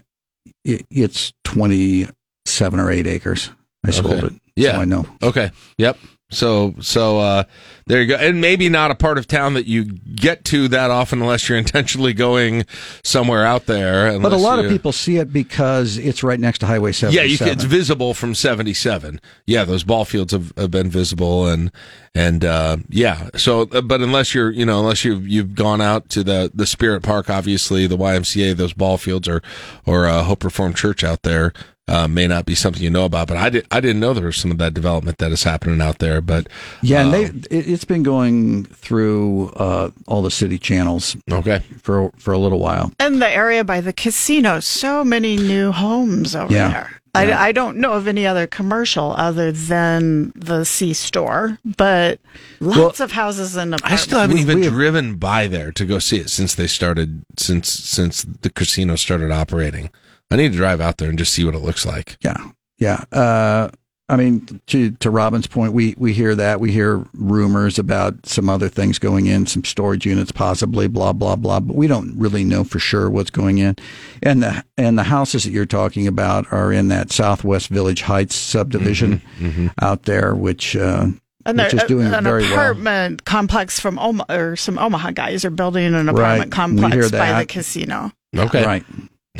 it, it's twenty seven or eight acres. I sold Okay. it. Yeah, so I know. Okay. Yep. So so uh, there you go, and maybe not a part of town that you get to that often unless you're intentionally going somewhere out there. But a lot of people see it because it's right next to Highway Yeah, 77. you can, it's visible from 77. Yeah, those ball fields have, have been visible and and uh, yeah. So, uh, but unless you're you know unless you've you've gone out to the the Spirit Park, obviously the YMCA, those ball fields or or uh, Hope Reformed Church out there. Uh, may not be something you know about, but I did. I didn't know there was some of that development that is happening out there. But Yeah, and they it, it's been going through uh, all the city channels. Okay, for for a little while. And the area by the casino, so many new homes over Yeah. there. I, I don't know of any other commercial other than the C store, but lots of houses and apartments. I still haven't even driven by there to go see it since they started since since the casino started operating. I need to drive out there and just see what it looks like. Yeah, yeah. Uh, I mean, to to Robin's point, we we hear that we hear rumors about some other things going in, some storage units possibly, blah blah blah. But we don't really know for sure what's going in. And the and the houses that you're talking about are in that Southwest Village Heights subdivision Mm-hmm, out there, which uh, and which there- is doing an very well. apartment complex from Omaha, or some Omaha guys are building an apartment We hear complex by the casino. Okay. Right.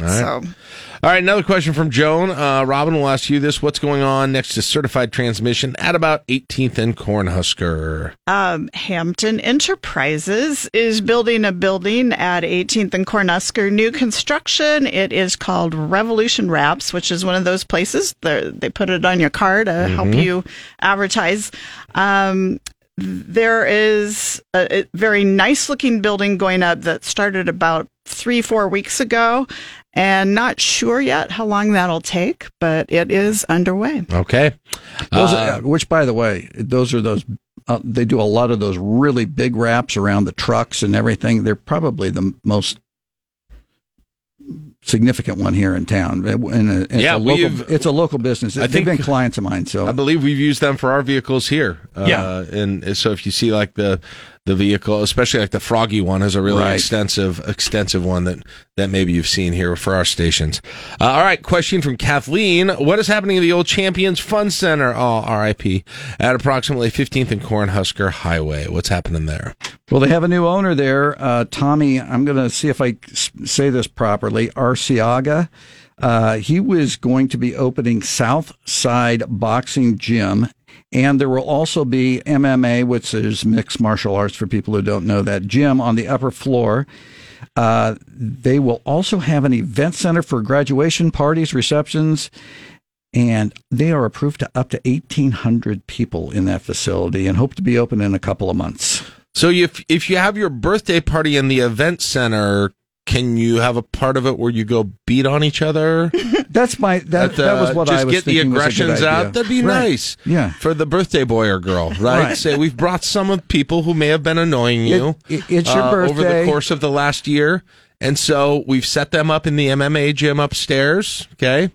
All right. So All right, another question from Joan. Uh, Robin will ask you this. What's going on next to certified transmission at about 18th and Cornhusker? Um, Hampton Enterprises is building a building at 18th and Cornhusker, new construction. It is called Revolution Wraps, which is one of those places They're- they put it on your car to help Mhm. you advertise. Um, there is a, a very nice looking building going up that started about three, four weeks ago, and not sure yet how long that'll take, but it is underway. Okay. Those Uh, are, which, by the way, those are those. Uh, they do a lot of those really big wraps around the trucks and everything. They're probably the most significant one here in town. And it's Yeah, a local, we've- it's a local business. I They've think- been clients of mine. So I believe we've used them for our vehicles here. Uh, Yeah. And so if you see like the the vehicle, especially like the Froggy one, has a really Right. extensive extensive one that that maybe you've seen here for our stations. Uh, all right, question from Kathleen: What is happening at the old Champions Fun Center? Oh, R.I.P. At approximately 15th and Cornhusker Highway. What's happening there? Well, they have a new owner there, uh, Tommy. I'm going to see if I say this properly. Arciaga. Uh, he was going to be opening South Side Boxing Gym, and there will also be MMA, which is mixed martial arts for people who don't know that gym on the upper floor. Uh, they will also have an event center for graduation parties, receptions, and they are approved to up to 1,800 people in that facility and hope to be open in a couple of months. So if if you have your birthday party in the event center, can you have a part of it where you go beat on each other? That's my that, At, that was what I was Just get the thinking was a good aggressions idea. out. That'd be Right. nice. Yeah. for the birthday boy or girl, right? Right. Say we've brought some of people who may have been annoying you. It- it- it's your uh, over the birthday. course of the last year, and so we've set them up in the MMA gym upstairs. Okay,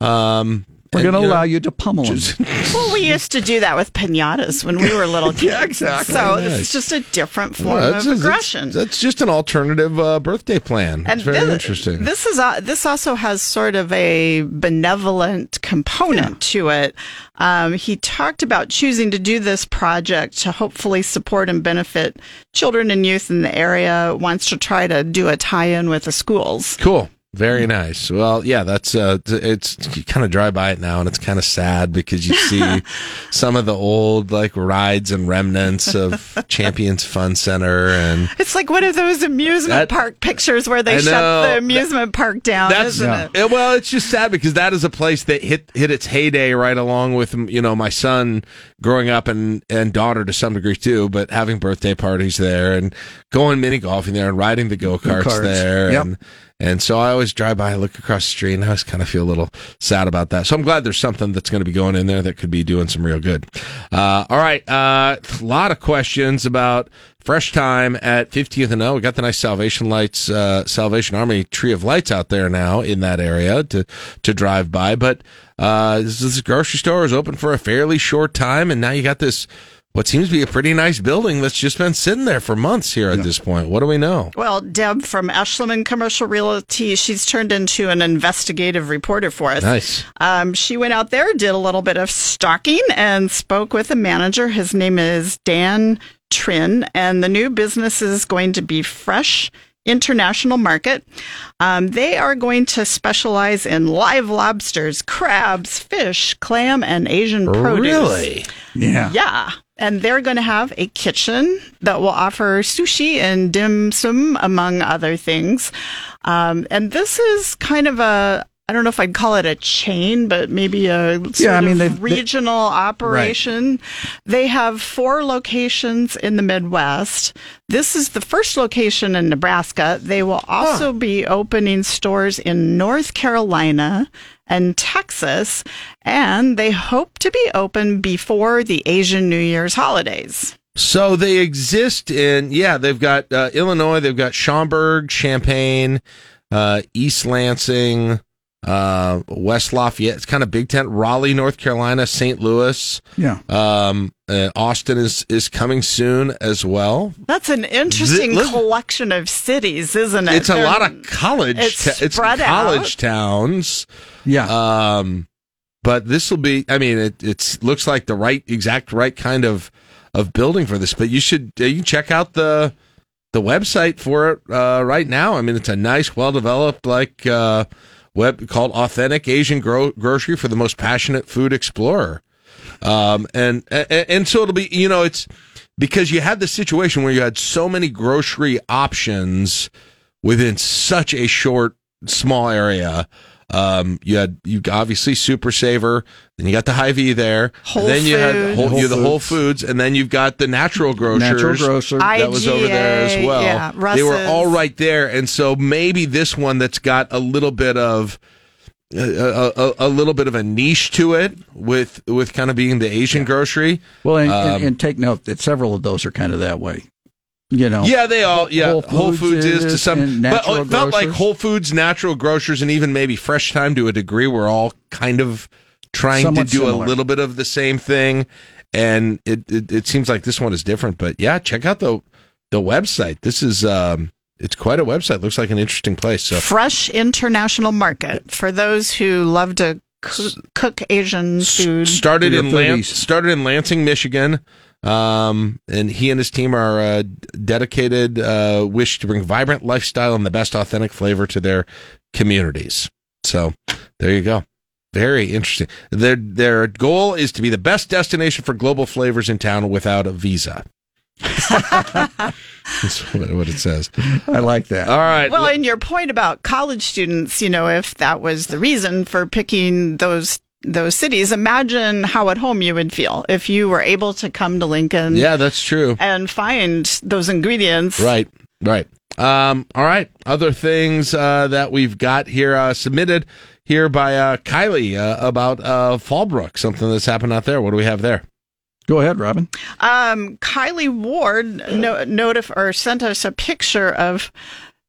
um, We're going to allow you to pummel them. Well, we used to do that with pinatas when we were little kids. Yeah, exactly. So Nice. it's just a different form well, of that's, that's- aggression. That's, just an alternative uh, birthday plan. It's very thi- interesting. This is uh, this also has sort of a benevolent component to it. Um, he talked about choosing to do this project to hopefully support and benefit children and youth in the area. Wants to try to do a tie-in with the schools. Cool. Very nice. Well, yeah, that's uh, it's you kind of drive by it now, and it's kind of sad because you see some of the old like rides and remnants of Champions Fun Center, and It's like one of those amusement That- park pictures where they shut the amusement park down, that's isn't it? Well, it's just sad because that is a place that hit hit its heyday right along with you know my son growing up and and daughter to some degree too, but having birthday parties there and going mini golfing there and riding the go karts there, Yep. and and so I always drive by, look across the street, and I always kind of feel a little sad about that. So I'm glad there's something that's going to be going in there that could be doing some real good. Uh, all right, uh, a lot of questions about Fresh Thyme at 50th and O. We got the nice Salvation Lights, uh, Salvation Army tree of lights out there now in that area to to drive by. But uh, this, this grocery store is open for a fairly short time, and now you got this. What seems to be a pretty nice building that's just been sitting there for months here at this point. What do we know? Well, Deb from Eschliman Commercial Realty, she's turned into an investigative reporter for us. Nice. Um, she went out there, did a little bit of stalking, and spoke with a manager. His name is Dan Trin, and the new business is going to be Fresh International Market. Um, they are going to specialize in live lobsters, crabs, fish, clam, and Asian produce. Really? Yeah. Yeah. And they're going to have a kitchen that will offer sushi and dim sum, among other things. Um, and this is kind of a, I don't know if I'd call it a chain, but maybe a sort Yeah, I mean, they- regional operation. They have four locations in the Midwest. This is the first location in Nebraska. They will also be opening stores in North Carolina and Texas, and they hope to be open before the Asian New Year's holidays. So they exist in yeah, they've got uh, Illinois, they've got Schaumburg, Champaign, uh, East Lansing, uh, West Lafayette. It's kind of Big Ten, Raleigh, North Carolina, St. Louis. Yeah. Um, uh, Austin is is coming soon as well. That's an interesting Th- collection of cities, isn't it? It's a They're- lot of college. It's ta- it's college out. towns. Yeah. Um, but this will be. I mean, it it's looks like the right exact right kind of of building for this. But you should uh, you check out the the website for it uh, right now. I mean, it's a nice, well developed like uh, web called Authentic Asian Gro- Grocery for the most passionate food explorer. Um, and, and and so it'll be you know it's because you had the situation where you had so many grocery options within such a short small area. Um, you had you obviously Super Saver, then you got the Hy-Vee there, Whole and then you had Foods. whole, you had the Whole Whole Foods, and then you've got the Natural Grocers, Natural Grocer. that was over there as well. yeah, they were all right there, and so maybe this one that's got a little bit of a, a, a- a little bit of a niche to it with with kind of being the Asian grocery. Well, and, Um, and, and take note that several of those are kind of that way. You know, Yeah, they all. Yeah, Whole Whole, Foods Foods is to some, and but Natural it felt like Whole Foods, Natural Grocers, and even maybe Fresh Thyme to a degree were all kind of trying Somewhat to do similar. a little bit of the same thing. And it, it it seems like this one is different. But yeah, check out the the website. This is um, it's quite a website. Looks like an interesting place. So Fresh International Market for those who love to coo- cook Asian food. started in Lan- started in Lansing, Michigan. Um, and he and his team are uh, dedicated, uh, wish to bring vibrant lifestyle and the best authentic flavor to their communities. So there you go. Very interesting. Their their goal is to be the best destination for global flavors in town without a visa. That's what it says. I like that. All right. Well, and your point about college students, you know, if that was the reason for picking those those cities, imagine how at home you would feel if you were able to come to Lincoln yeah, that's true. and find those ingredients. Right, right. Um, all right. Other things uh, that we've got here uh, submitted here by uh, Kylie uh, about uh, Fallbrook, something that's happened out there. What do we have there? Go ahead, Robin. Um, Kylie Ward no, notif- or sent us a picture of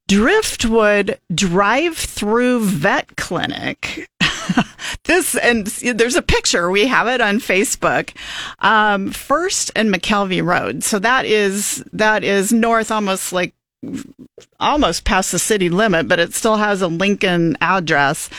Driftwood drive-through vet clinic. this and there's a picture. We have it on Facebook. Um, First and McKelvie Road. So that is that is north, almost like almost past the city limit, but it still has a Lincoln address.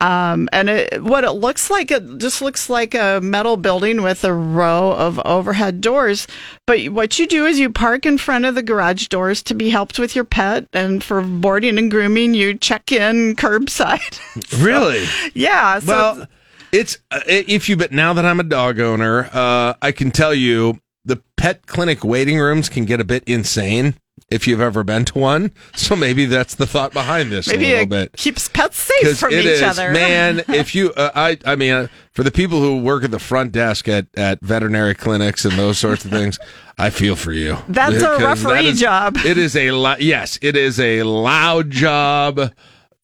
Um, and it, what it looks like, it just looks like a metal building with a row of overhead doors. But what you do is you park in front of the garage doors to be helped with your pet, and for boarding and grooming, you check in curbside. Really? yeah. So well, it's uh, if you. But now that I'm a dog owner, uh, I can tell you the pet clinic waiting rooms can get a bit insane if you've ever been to one. So maybe that's the thought behind this maybe a little it bit. keeps pets safe from it each is, other. man. If you, uh, I, I mean, uh, for the people who work at the front desk at at veterinary clinics and those sorts of things, I feel for you. That's a Because referee is- job. It is a lot. Yes, it is a loud job.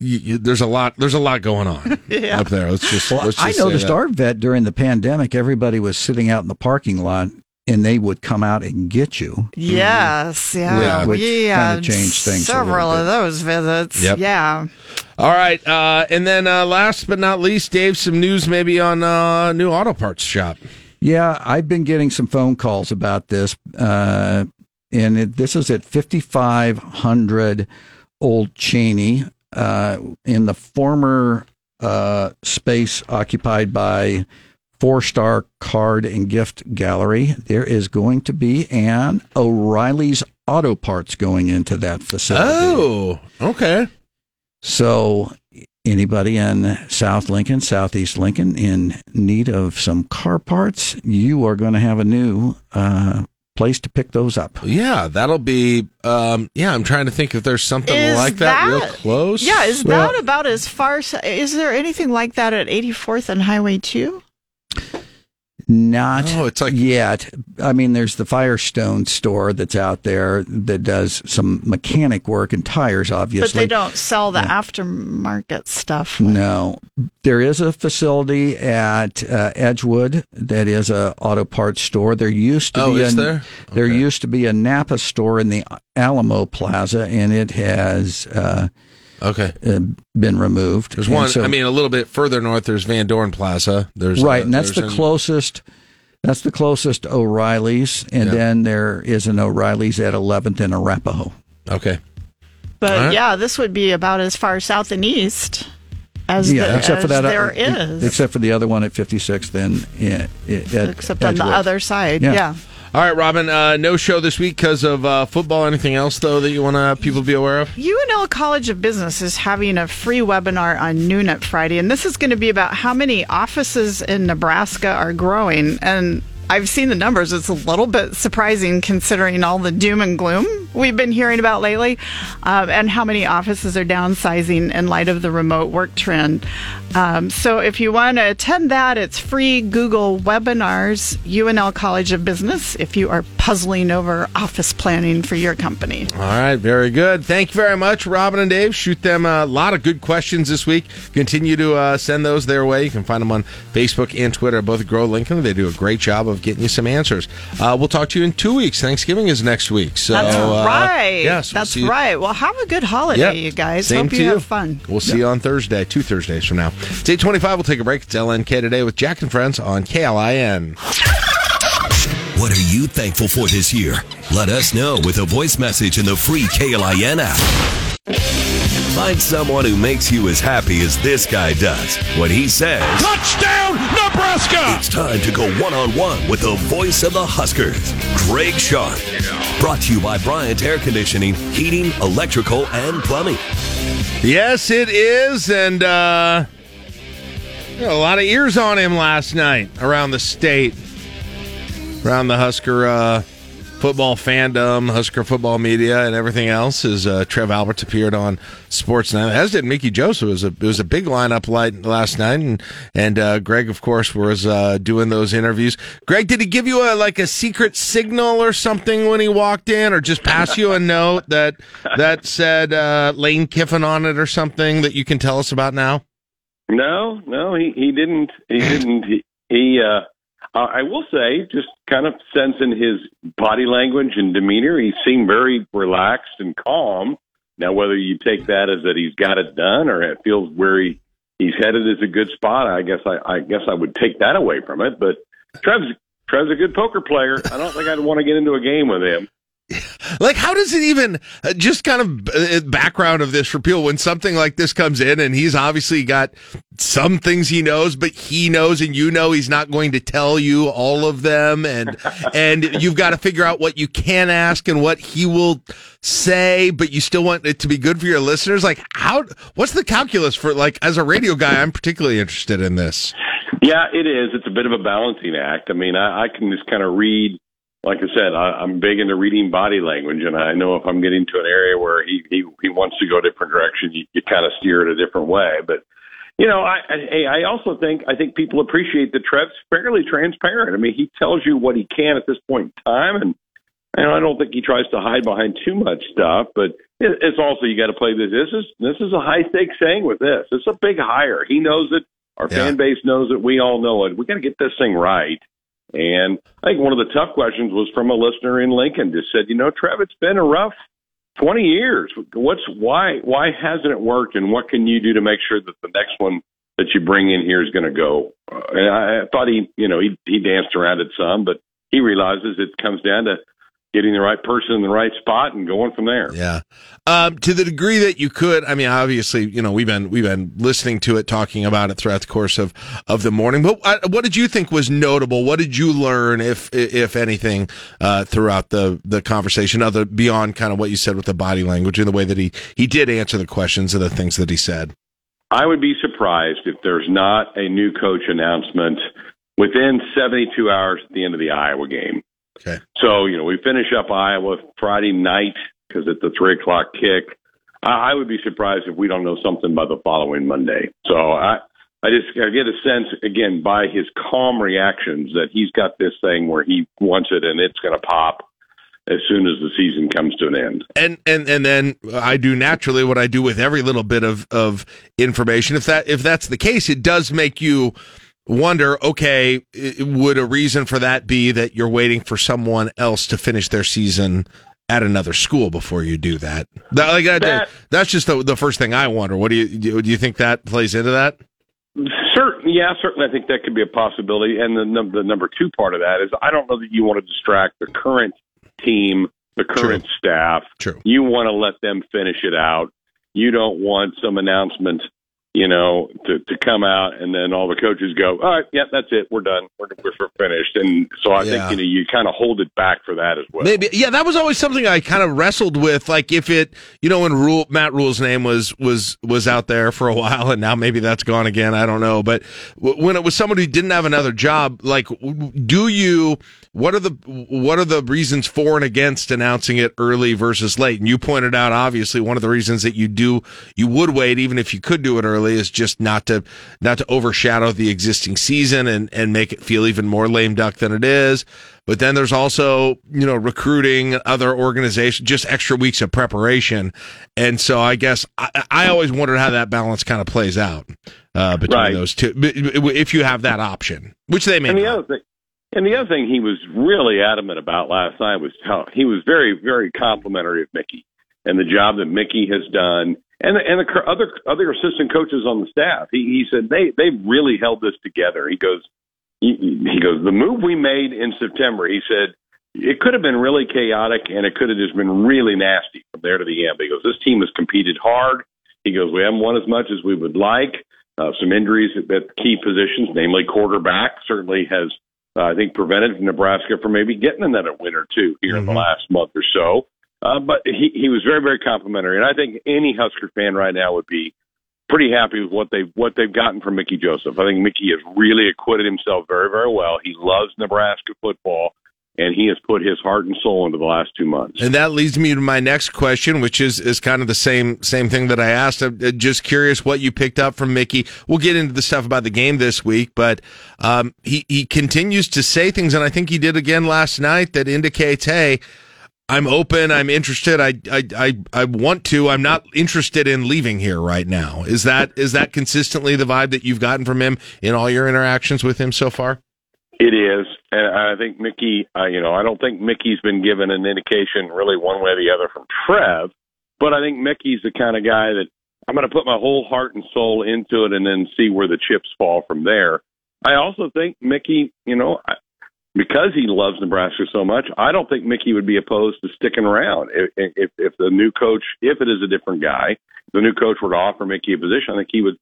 You, you, there's a lot. There's a lot going on Yeah. up there. Let's just. Well, let's just I say noticed that. our vet during the pandemic, everybody was sitting out in the parking lot and they would come out and get you. Yes, yeah, Yeah. Which yeah. kinda changed things a Several of those visits. Yep. Yeah. All right, uh, and then uh, last but not least, Dave, some news maybe on uh, new auto parts shop. Yeah, I've been getting some phone calls about this, uh, and it, this is at 5500 Old Cheney uh, in the former uh, space occupied by Four Star Card and Gift Gallery. There is going to be an O'Reilly's Auto Parts going into that facility. Oh, okay. So, anybody in South Lincoln, Southeast Lincoln, in need of some car parts, you are going to have a new uh, place to pick those up. Yeah, that'll be. Um, yeah, I'm trying to think if there's something Is like that, real close. Yeah, is Well- that about as far? s- Is there anything like that at 84th and Highway 2? Not Oh, it's like- yet. I mean, there's the Firestone store that's out there that does some mechanic work and tires, obviously. But they don't sell the aftermarket stuff. No, there is a facility at uh, Edgewood that is a auto parts store. There used to Oh, be is a, there? there used to be a Napa store in the Alamo Plaza, and it has uh, Okay. uh, been removed. There's And one. so- I mean, a little bit further north. There's Van Dorn Plaza. There's right, uh, and that's the an- closest. That's the closest O'Reilly's, and Yeah. then there is an O'Reilly's at 11th and Arapahoe. Okay. But All right. yeah, this would be about as far south and east as, yeah, the, except for as that, uh, there is. except for the other one at 56th and yeah, it, at Except on the other side. Yeah. Yeah. All right, Robin. Uh, no show this week because of uh, football. Anything else though that you want to people be aware of? UNL College of Business is having a free webinar on noon at Friday, and this is going to be about how many offices in Nebraska are growing. And I've seen the numbers. It's a little bit surprising considering all the doom and gloom we've been hearing about lately, um, and how many offices are downsizing in light of the remote work trend. Um, so if you want to attend that, it's free Google webinars, UNL College of Business, if you are puzzling over office planning for your company. All right, very good. Thank you very much, Robin and Dave. Shoot them a lot of good questions this week. Continue to uh, send those their way. You can find them on Facebook and Twitter. Both Grow Lincoln. They do a great job of getting you some answers. Uh, we'll talk to you in two weeks. Thanksgiving is next week. So That's uh, right. Yes, we'll That's right. Well, have a good holiday, Yep. you guys. Same Hope to you you. have fun. We'll see you on Thursday, two Thursdays from now. It's 825. We'll take a break. It's LNK today with Jack and Friends on KLIN. What are you thankful for this year? Let us know with a voice message in the free KLIN app. Find someone who makes you as happy as this guy does when he says, Touchdown, Nebraska! It's time to go one on one with the voice of the Huskers, Greg Sharpe. Brought to you by Bryant Air Conditioning, Heating, Electrical, and Plumbing. Yes, it is, and uh, a lot of ears on him last night around the state, around the Husker uh, football fandom, Husker football media, and everything else. As uh, Trev Alberts appeared on Sportsnet, as did Mickey Joseph. It was a it was a big lineup last night, and and uh, Greg, of course, was uh, doing those interviews. Greg, did he give you a like a secret signal or something when he walked in, or just pass you a note that that said uh, Lane Kiffin on it or something that you can tell us about now? No, no, he he didn't. He didn't. He, he uh, I will say, just kind of sensing his body language and demeanor, he seemed very relaxed and calm. Now, whether you take that as that he's got it done or it feels where he, he's headed is a good spot, I guess I, I guess I would take that away from it. But Trev's Trev's a good poker player. I don't think I'd want to get into a game with him. Like, how does it even uh, just kind of uh, background of this for people when something like this comes in and he's obviously got some things he knows, but he knows and you know he's not going to tell you all of them, and and you've got to figure out what you can ask and what he will say, but you still want it to be good for your listeners. Like, how? What's the calculus for like as a radio guy? I'm particularly interested in this. Yeah, it is. It's a bit of a balancing act. I mean, I, I can just kind of read. Like I said, I, I'm big into reading body language, and I know if I'm getting to an area where he he, he wants to go a different direction, you, you kind of steer it a different way. But you know, I I I also think I think people appreciate that Trev's fairly transparent. I mean, he tells you what he can at this point in time, and and I don't think he tries to hide behind too much stuff. But it, it's also you got to play this. This is this is a high stakes thing with this. It's a big hire. He knows it. Our fan base knows it. We all know it. We got to get this thing right. And I think one of the tough questions was from a listener in Lincoln. Just said, you know, Trev, it's been a rough 20 years. What's why why hasn't it worked, and what can you do to make sure that the next one that you bring in here is going to go? Uh, and I, I thought he, you know, he he danced around it some, but he realizes it comes down to getting the right person in the right spot and going from there. Yeah. Um, to the degree that you could, I mean, obviously, you know, we've been we've been listening to it, talking about it throughout the course of of the morning. But uh, what did you think was notable? What did you learn, if if anything, uh, throughout the the conversation, other beyond kind of what you said with the body language and the way that he he did answer the questions and the things that he said? I would be surprised if there's not a new coach announcement within 72 hours at the end of the Iowa game. Okay. So, you know, we finish up Iowa Friday night because it's a three o'clock kick. I, I would be surprised if we don't know something by the following Monday. So I, I just I get a sense again by his calm reactions that he's got this thing where he wants it and it's going to pop as soon as the season comes to an end. and and and then I do naturally what I do with every little bit of of information. If that if that's the case, it does make you wonder. Okay, would a reason for that be that you're waiting for someone else to finish their season? At another school before you do that, that, like, That- that's just the, the first thing I wonder. What do you do? You think that plays into that? Certain, yeah, certainly. I think that could be a possibility. And the, num- the number two part of that is I don't know that you want to distract the current team, the current staff. True. You want to let them finish it out. You don't want some announcement you know, to to come out and then all the coaches go, all right, yeah, that's it, we're done, we're we're finished, and so I Yeah. think you know you kind of hold it back for that as well. Maybe, yeah, that was always something I kind of wrestled with. Like if it, you know, when Rhule Matt Rhule's name was was was out there for a while, and now maybe that's gone again. I don't know, but w- when it was somebody who didn't have another job, like, do you? What are the what are the reasons for and against announcing it early versus late? And you pointed out, obviously, one of the reasons that you do you would wait, even if you could do it early, is just not to not to overshadow the existing season and and make it feel even more lame duck than it is. But then there's also, you know, recruiting other organizations, just extra weeks of preparation. And so I guess I, I always wondered how that balance kind of plays out uh, between Right. those two. If you have that option, which they may and the not. other thing, and the other thing he was really adamant about last night was how he was very, very complimentary of Mickey and the job that Mickey has done, and the, and the other other assistant coaches on the staff. He he said they they really held this together. He goes, he, he goes, the move we made in September. He said it could have been really chaotic and it could have just been really nasty from there to the end. He goes, this team has competed hard. He goes, we haven't won as much as we would like. Uh, some injuries at, at key positions, namely quarterback, certainly has, uh, I think, prevented Nebraska from maybe getting another win or two here in the last month or so. Uh, but he, he was very, very complimentary, and I think any Husker fan right now would be pretty happy with what they've what they've gotten from Mickey Joseph. I think Mickey has really acquitted himself very, very well. He loves Nebraska football, and he has put his heart and soul into the last two months. And that leads me to my next question, which is is kind of the same same thing that I asked. I'm uh, just curious what you picked up from Mickey. We'll get into the stuff about the game this week, but um, he he continues to say things, and I think he did again last night that indicates, hey. I'm open. I'm interested. I, I, I, I want to. I'm not interested in leaving here right now. Is that is that consistently the vibe that you've gotten from him in all your interactions with him so far? It is, and I think Mickey. Uh, you know, I don't think Mickey's been given an indication really one way or the other from Trev, but I think Mickey's the kind of guy that I'm going to put my whole heart and soul into it, and then see where the chips fall from there. I also think Mickey, you know, I- because he loves Nebraska so much, I don't think Mickey would be opposed to sticking around if if, if the new coach, if it is a different guy, the new coach were to offer Mickey a position, I think he would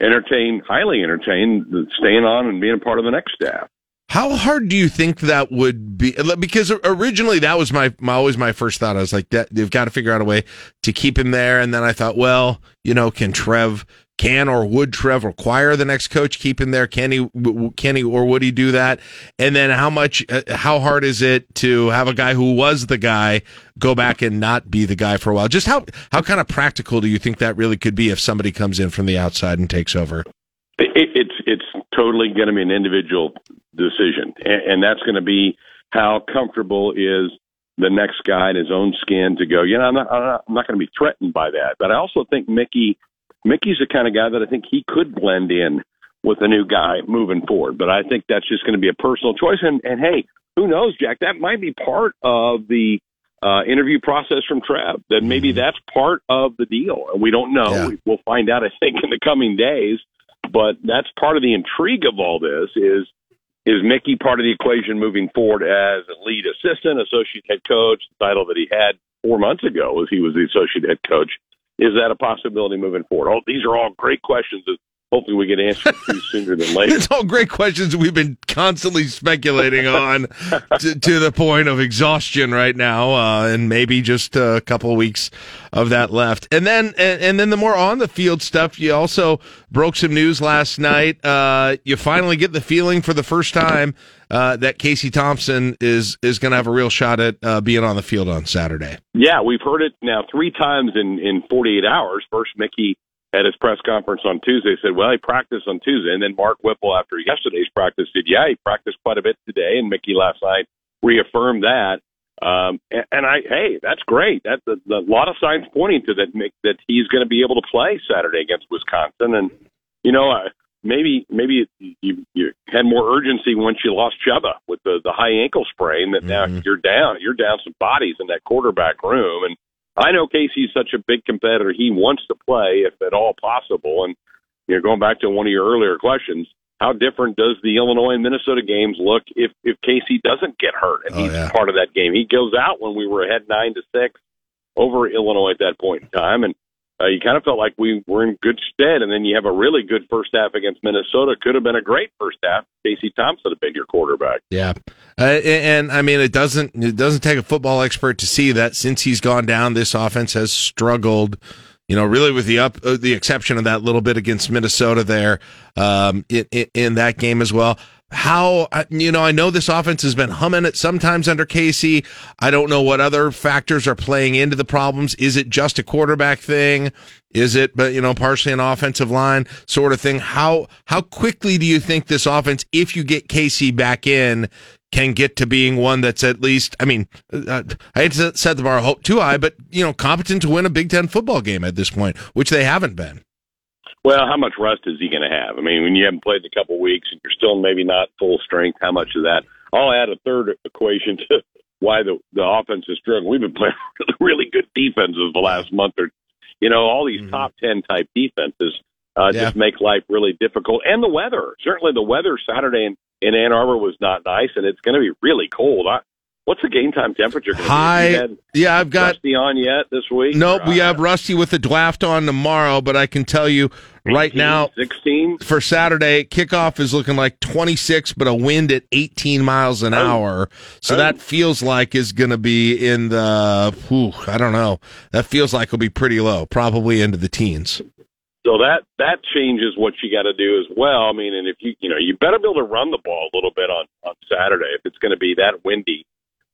entertain, highly entertain, staying on and being a part of the next staff. How hard do you think that would be? Because originally that was my, my always my first thought. I was like, that, they've got to figure out a way to keep him there. And then I thought, well, you know, can Trev, can or would Trev require the next coach keep him there? Can he, can he, or would he do that? And then how much, uh, how hard is it to have a guy who was the guy go back and not be the guy for a while? Just how, how kind of practical do you think that really could be if somebody comes in from the outside and takes over? It, it's it's totally going to be an individual decision, and, and that's going to be how comfortable is the next guy in his own skin to go. You know, I'm not I'm not, I'm not going to be threatened by that, but I also think Mickey Mickey's the kind of guy that I think he could blend in with a new guy moving forward. But I think that's just going to be a personal choice. And and hey, who knows, Jack? That might be part of the uh, interview process from Trev. That maybe that's part of the deal, and we don't know. We, we'll find out, I think, in the coming days. But that's part of the intrigue of all this is is Mickey part of the equation moving forward as a lead assistant, associate head coach, the title that he had four months ago as he was the associate head coach. Is that a possibility moving forward? Oh, these are all great questions that hopefully we get answered to sooner than later. It's all great questions we've been constantly speculating on to, to the point of exhaustion right now, uh, and maybe just a couple of weeks of that left. And then, and, and then the more on the field stuff, you also broke some news last night. Uh, you finally get the feeling for the first time uh, that Casey Thompson is is going to have a real shot at uh, being on the field on Saturday. Yeah, we've heard it now three times in in 48 hours. First, Mickey at his press conference on Tuesday said, "Well, he practiced on Tuesday," and then Mark Whipple after yesterday's practice said, "Yeah, he practiced quite a bit today." And Mickey last night reaffirmed that. Um, and, and I, hey, that's great. That's a, a lot of signs pointing to that that he's going to be able to play Saturday against Wisconsin. And you know, uh, maybe maybe you, you had more urgency once you lost Chubba with the the high ankle sprain. That now mm-hmm. you're down, you're down some bodies in that quarterback room. And I know Casey's such a big competitor; he wants to play if at all possible. And you know, going back to one of your earlier questions, how different does the Illinois and Minnesota games look if if Casey doesn't get hurt and oh, he's part of that game? He goes out when we were ahead nine to six over Illinois at that point in time, and uh, you kind of felt like we were in good stead. And then you have a really good first half against Minnesota. Could have been a great first half. Casey Thompson had been your quarterback. Yeah, uh, and, and I mean it doesn't it doesn't take a football expert to see that since he's gone down, this offense has struggled. You know, really with the up uh, the exception of that little bit against Minnesota there um, in, in, in that game as well. How uh, you know? I know this offense has been humming it sometimes under Casey. I don't know what other factors are playing into the problems. Is it just a quarterback thing? Is it, but you know, partially an offensive line sort of thing? How how quickly do you think this offense, if you get Casey back in, can get to being one that's at least? I mean, uh, I hate to set the bar too high, but you know, competent to win a Big Ten football game at this point, which they haven't been. Well, how much rust is he going to have? I mean, when you haven't played in a couple of weeks and you're still maybe not full strength, how much of that? I'll add a third equation to why the the offense is struggling. We've been playing really good defenses the last month or, you know, all these top ten type defenses uh, Yeah. just make life really difficult. And the weather, certainly the weather Saturday in in Ann Arbor was not nice, and it's going to be really cold. I, what's the game time temperature? High- yeah, I've got Rusty on yet this week? Nope, we have Rusty with the draft on tomorrow, but I can tell you right now, 16 for Saturday kickoff is looking like 26, but a wind at 18 miles an oh. hour. So Oh. that feels like is going to be in the, whew, I don't know. That feels like it'll be pretty low, probably into the teens. So that that changes what you got to do as well. I mean, and if you you know you better be able to run the ball a little bit on on Saturday if it's going to be that windy,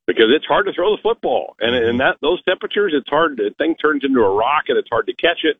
because it's hard to throw the football, and and that those temperatures, it's hard. The thing turns into a rock, and it's hard to catch it.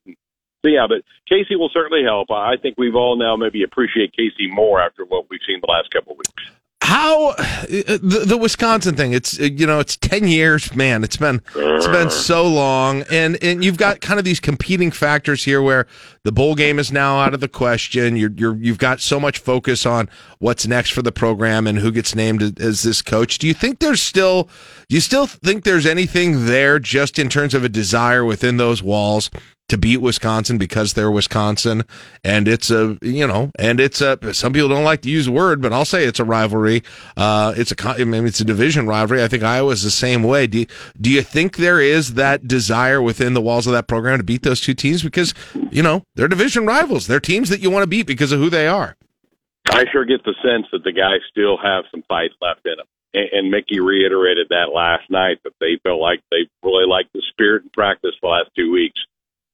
So yeah, but Casey will certainly help. I think we've all now maybe appreciate Casey more after what we've seen the last couple of weeks. How uh, the, the Wisconsin thing? It's uh, you know it's ten years, man. It's been it's been so long, and and you've got kind of these competing factors here, where the bowl game is now out of the question. You're you're you've got so much focus on what's next for the program and who gets named as- as this coach. Do you think there's still do you still think there's anything there just in terms of a desire within those walls? To beat Wisconsin because they're Wisconsin, and it's a you know, and it's a. Some people don't like to use the word, but I'll say it's a rivalry. Uh, it's a con- mean, it's a division rivalry. I think Iowa's the same way. Do you, do you think there is that desire within the walls of that program to beat those two teams because you know they're division rivals? They're teams that you want to beat because of who they are. I sure get the sense that the guys still have some fight left in them. And, and Mickey reiterated that last night that they felt like they really liked the spirit and practice the last two weeks.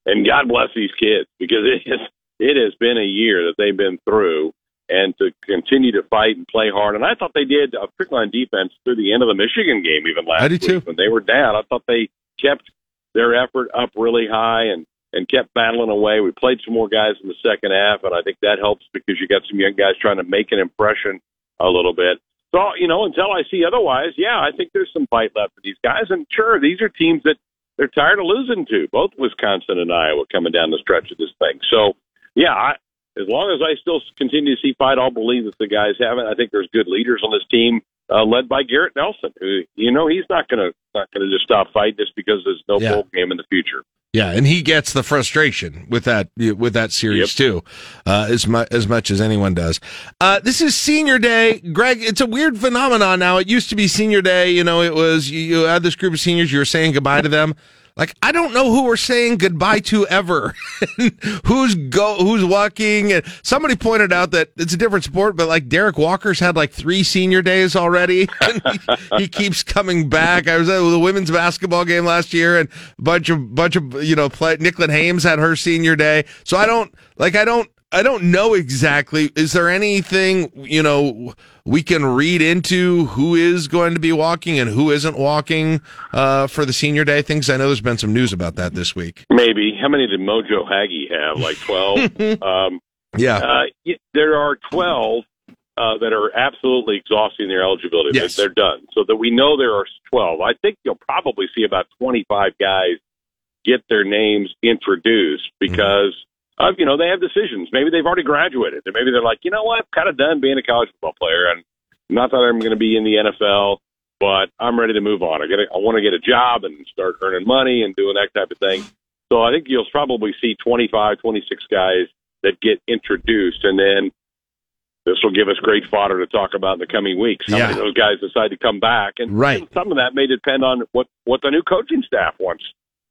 And God bless these kids because it has it has been a year that they've been through, and to continue to fight and play hard. And I thought they did, uh, particularly on defense, through the end of the Michigan game, even last I did week too. when they were down. I thought they kept their effort up really high and and kept battling away. We played some more guys in the second half, and I think that helps because you got some young guys trying to make an impression a little bit. So, you know, until I see otherwise, yeah, I think there's some fight left for these guys. And sure, these are teams that they're tired of losing to, both Wisconsin and Iowa coming down the stretch of this thing. So, yeah, I, as long as I still continue to see fight, I'll believe that the guys have it. I think there's good leaders on this team, uh, led by Garrett Nelson, who, you know, he's not going to not going to just stop fighting just because there's no Yeah. bowl game in the future. Yeah, and he gets the frustration with that with that series too, uh, as much as much as anyone does. Uh, this is Senior Day, Greg. It's a weird phenomenon now. It used to be Senior Day. You know, it was you, you had this group of seniors. You were saying goodbye to them. Like I don't know who we're saying goodbye to ever. who's go? Who's walking? And somebody pointed out that it's a different sport, but like Derrick Walker's had like three Senior Days already. he, he keeps coming back. I was at the women's basketball game last year, and a bunch of bunch of you know play. Nicklin Hames had her Senior Day, so I don't like. I don't. I don't know exactly. Is there anything, you know, we can read into who is going to be walking and who isn't walking uh, for the senior day things? I know there's been some news about that this week. Maybe. How many did Mojo Haggy have? Like 12? um, Yeah. Uh, there are 12 uh, that are absolutely exhausting their eligibility. Yes. They're, they're done. So that we know there are 12. I think you'll probably see about 25 guys get their names introduced because, of, you know, they have decisions. Maybe they've already graduated. And maybe they're like, you know what, I'm kind of done being a college football player. And not that I'm going to be in the NFL, but I'm ready to move on. I, get a, I want to get a job and start earning money and doing that type of thing. So I think you'll probably see 25, 26 guys that get introduced, and then this will give us great fodder to talk about in the coming weeks. How of those guys decide to come back, and Right. some of that may depend on what what the new coaching staff wants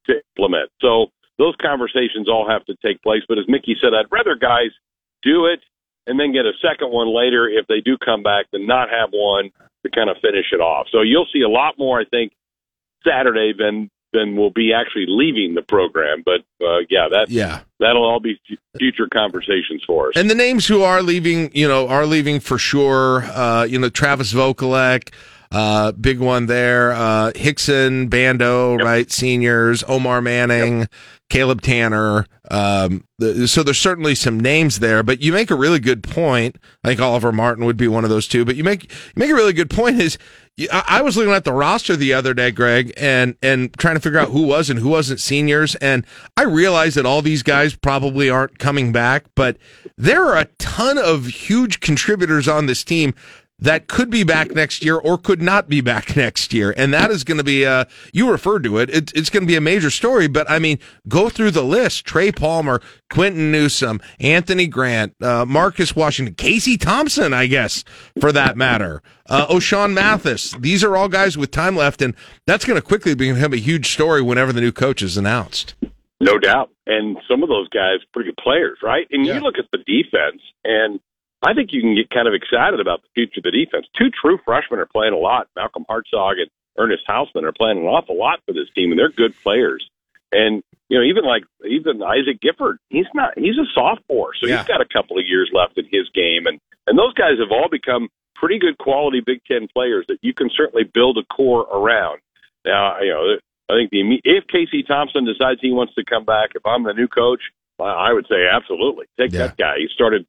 to implement. So those conversations all have to take place. But as Mickey said, I'd rather guys do it and then get a second one later if they do come back than not have one to kind of finish it off. So you'll see a lot more, I think, Saturday than than will be actually leaving the program. But uh, yeah, that Yeah. that'll all be f- future conversations for us. And the names who are leaving, you know, are leaving for sure. Uh, you know, Travis Vokolek, uh, big one there. Uh, Hixson, Bando, right? Seniors, Omar Manning, Caleb Tannor. Um, the, so there's certainly some names there, but you make a really good point. I think Oliver Martin would be one of those two, but you make, you make a really good point is, you- I I was looking at the roster the other day, Greg, and and trying to figure out who was and who wasn't seniors, and I realized that all these guys probably aren't coming back, but there are a ton of huge contributors on this team that could be back next year or could not be back next year, and that is going to be uh you referred to it. it it's going to be a major story, but I mean, go through the list: Trey Palmer, Quinton Newsome, Anthony Grant, uh, Marcus Washington, Casey Thompson, I guess for that matter, uh, Ochaun Mathis. These are all guys with time left, and that's going to quickly become a huge story whenever the new coach is announced. No doubt. And some of those guys pretty good players, right? And you look at the defense and I think you can get kind of excited about the future of the defense. Two true freshmen are playing a lot. Malcolm Hartzog and Ernest Hausmann are playing an awful lot for this team and they're good players. And you know, even like even Isaac Gifford, he's not he's a sophomore, so Yeah. he's got a couple of years left in his game and and those guys have all become pretty good quality Big Ten players that you can certainly build a core around. Now, you know, I think the if Casey Thompson decides he wants to come back, if I'm the new coach, I I would say absolutely take that guy. He started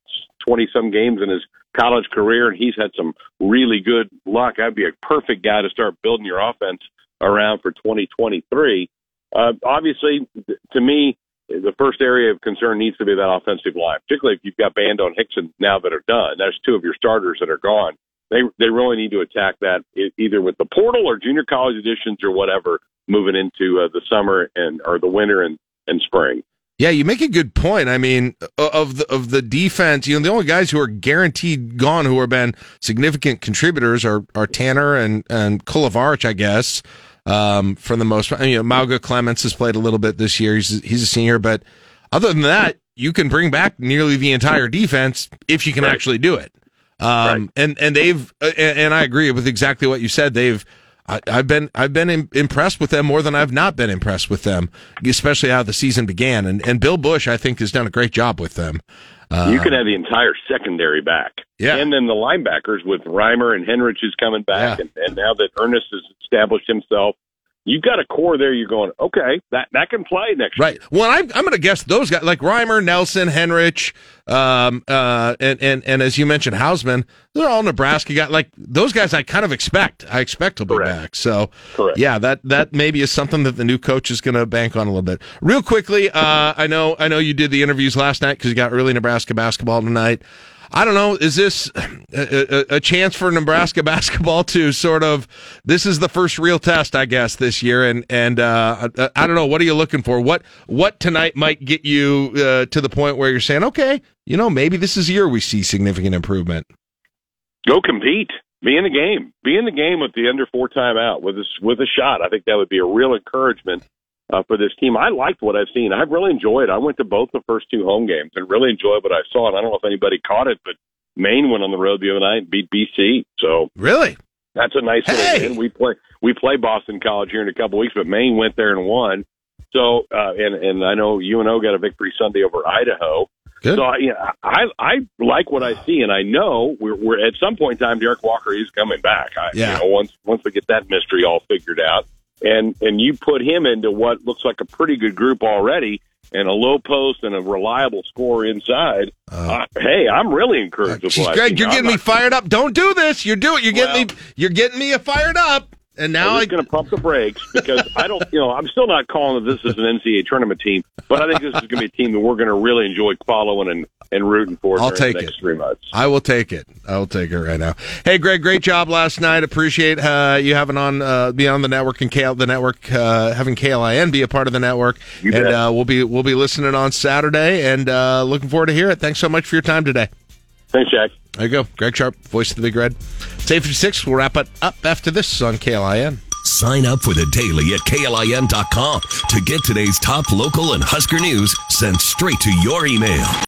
twenty some games in his college career, and he's had some really good luck. I'd be a perfect guy to start building your offense around for 2023. Uh, obviously, to me, the first area of concern needs to be that offensive line, particularly if you've got Bando and Hixson now that are done. There's two of your starters that are gone. They they really need to attack that either with the portal or junior college additions or whatever moving into uh, the summer and or the winter and, and spring. Yeah, you make a good point. I mean, of the of the defense, you know, the only guys who are guaranteed gone who have been significant contributors are are Tannor and and Kolarevic, I guess. Um, for the most part, I mean, you know, Mauga Clements has played a little bit this year. He's he's a senior, but other than that, you can bring back nearly the entire defense if you can actually do it. Um, and and they've and, and I agree with exactly what you said. They've I, I've been I've been im- impressed with them more than I've not been impressed with them, especially how the season began. And and Bill Busch, I think, has done a great job with them. Uh, you can have the entire secondary back. Yeah. And then the linebackers with Reimer and Henrich is coming back. And, and now that Ernest has established himself, you've got a core there. You're going, okay, that, that can play next Right. Well, I'm, I'm going to guess those guys like Reimer, Nelson, Henrich, um, uh, and, and, and as you mentioned, Hausmann, they're all Nebraska guys. Like those guys, I kind of expect, I expect to be back. So, yeah, that, that maybe is something that the new coach is going to bank on a little bit. Real quickly, uh, I know, I know you did the interviews last night because you got early Nebraska basketball tonight. I don't know. Is this a, a, a chance for Nebraska basketball to sort of? This is the first real test, I guess, this year. And and uh, I, I don't know. What are you looking for? What what tonight might get you uh, to the point where you're saying, okay, you know, maybe this is year we see significant improvement. Go compete. Be in the game. Be in the game with the under four timeout with a, with a shot. I think that would be a real encouragement uh, for this team. I liked what I've seen. I've really enjoyed. I went to both the first two home games and really enjoyed what I saw. And I don't know if anybody caught it, but Maine went on the road the other night and beat BC. So really, that's a nice little win. We play we play Boston College here in a couple weeks, but Maine went there and won. So uh, and and I know UNO got a victory Sunday over Idaho. Good. So I, you know, I I like what I see, and I know we're, we're at some point in time. Derrick Walker is coming back. I, Yeah. You know, once once we get that mystery all figured out, and and you put him into what looks like a pretty good group already, and a low post and a reliable score inside. Uh, hey, I'm really encouraged with what I've Greg, you're I'm getting me fired up. Don't do this. You're doing. You're getting me. You're getting me fired up. And now I'm going to pump the brakes because I don't, you know, I'm still not calling that this is an NCAA tournament team, but I think this is going to be a team that we're going to really enjoy following and, and rooting for I'll during take it. three months. I will take it. I will take it right now. Hey, Greg, great job last night. Appreciate uh, you having on uh, be on the network and KL, the network uh, having KLIN be a part of the network. You and bet. uh, we'll be we'll be listening on Saturday and uh, looking forward to hear it. Thanks so much for your time today. Thanks, Jack. There you go, Greg Sharpe, voice of the Big Red. It's eight fifty six. We'll wrap it up after this on KLIN. Sign up for the daily at KLIN.com to get today's top local and Husker news sent straight to your email.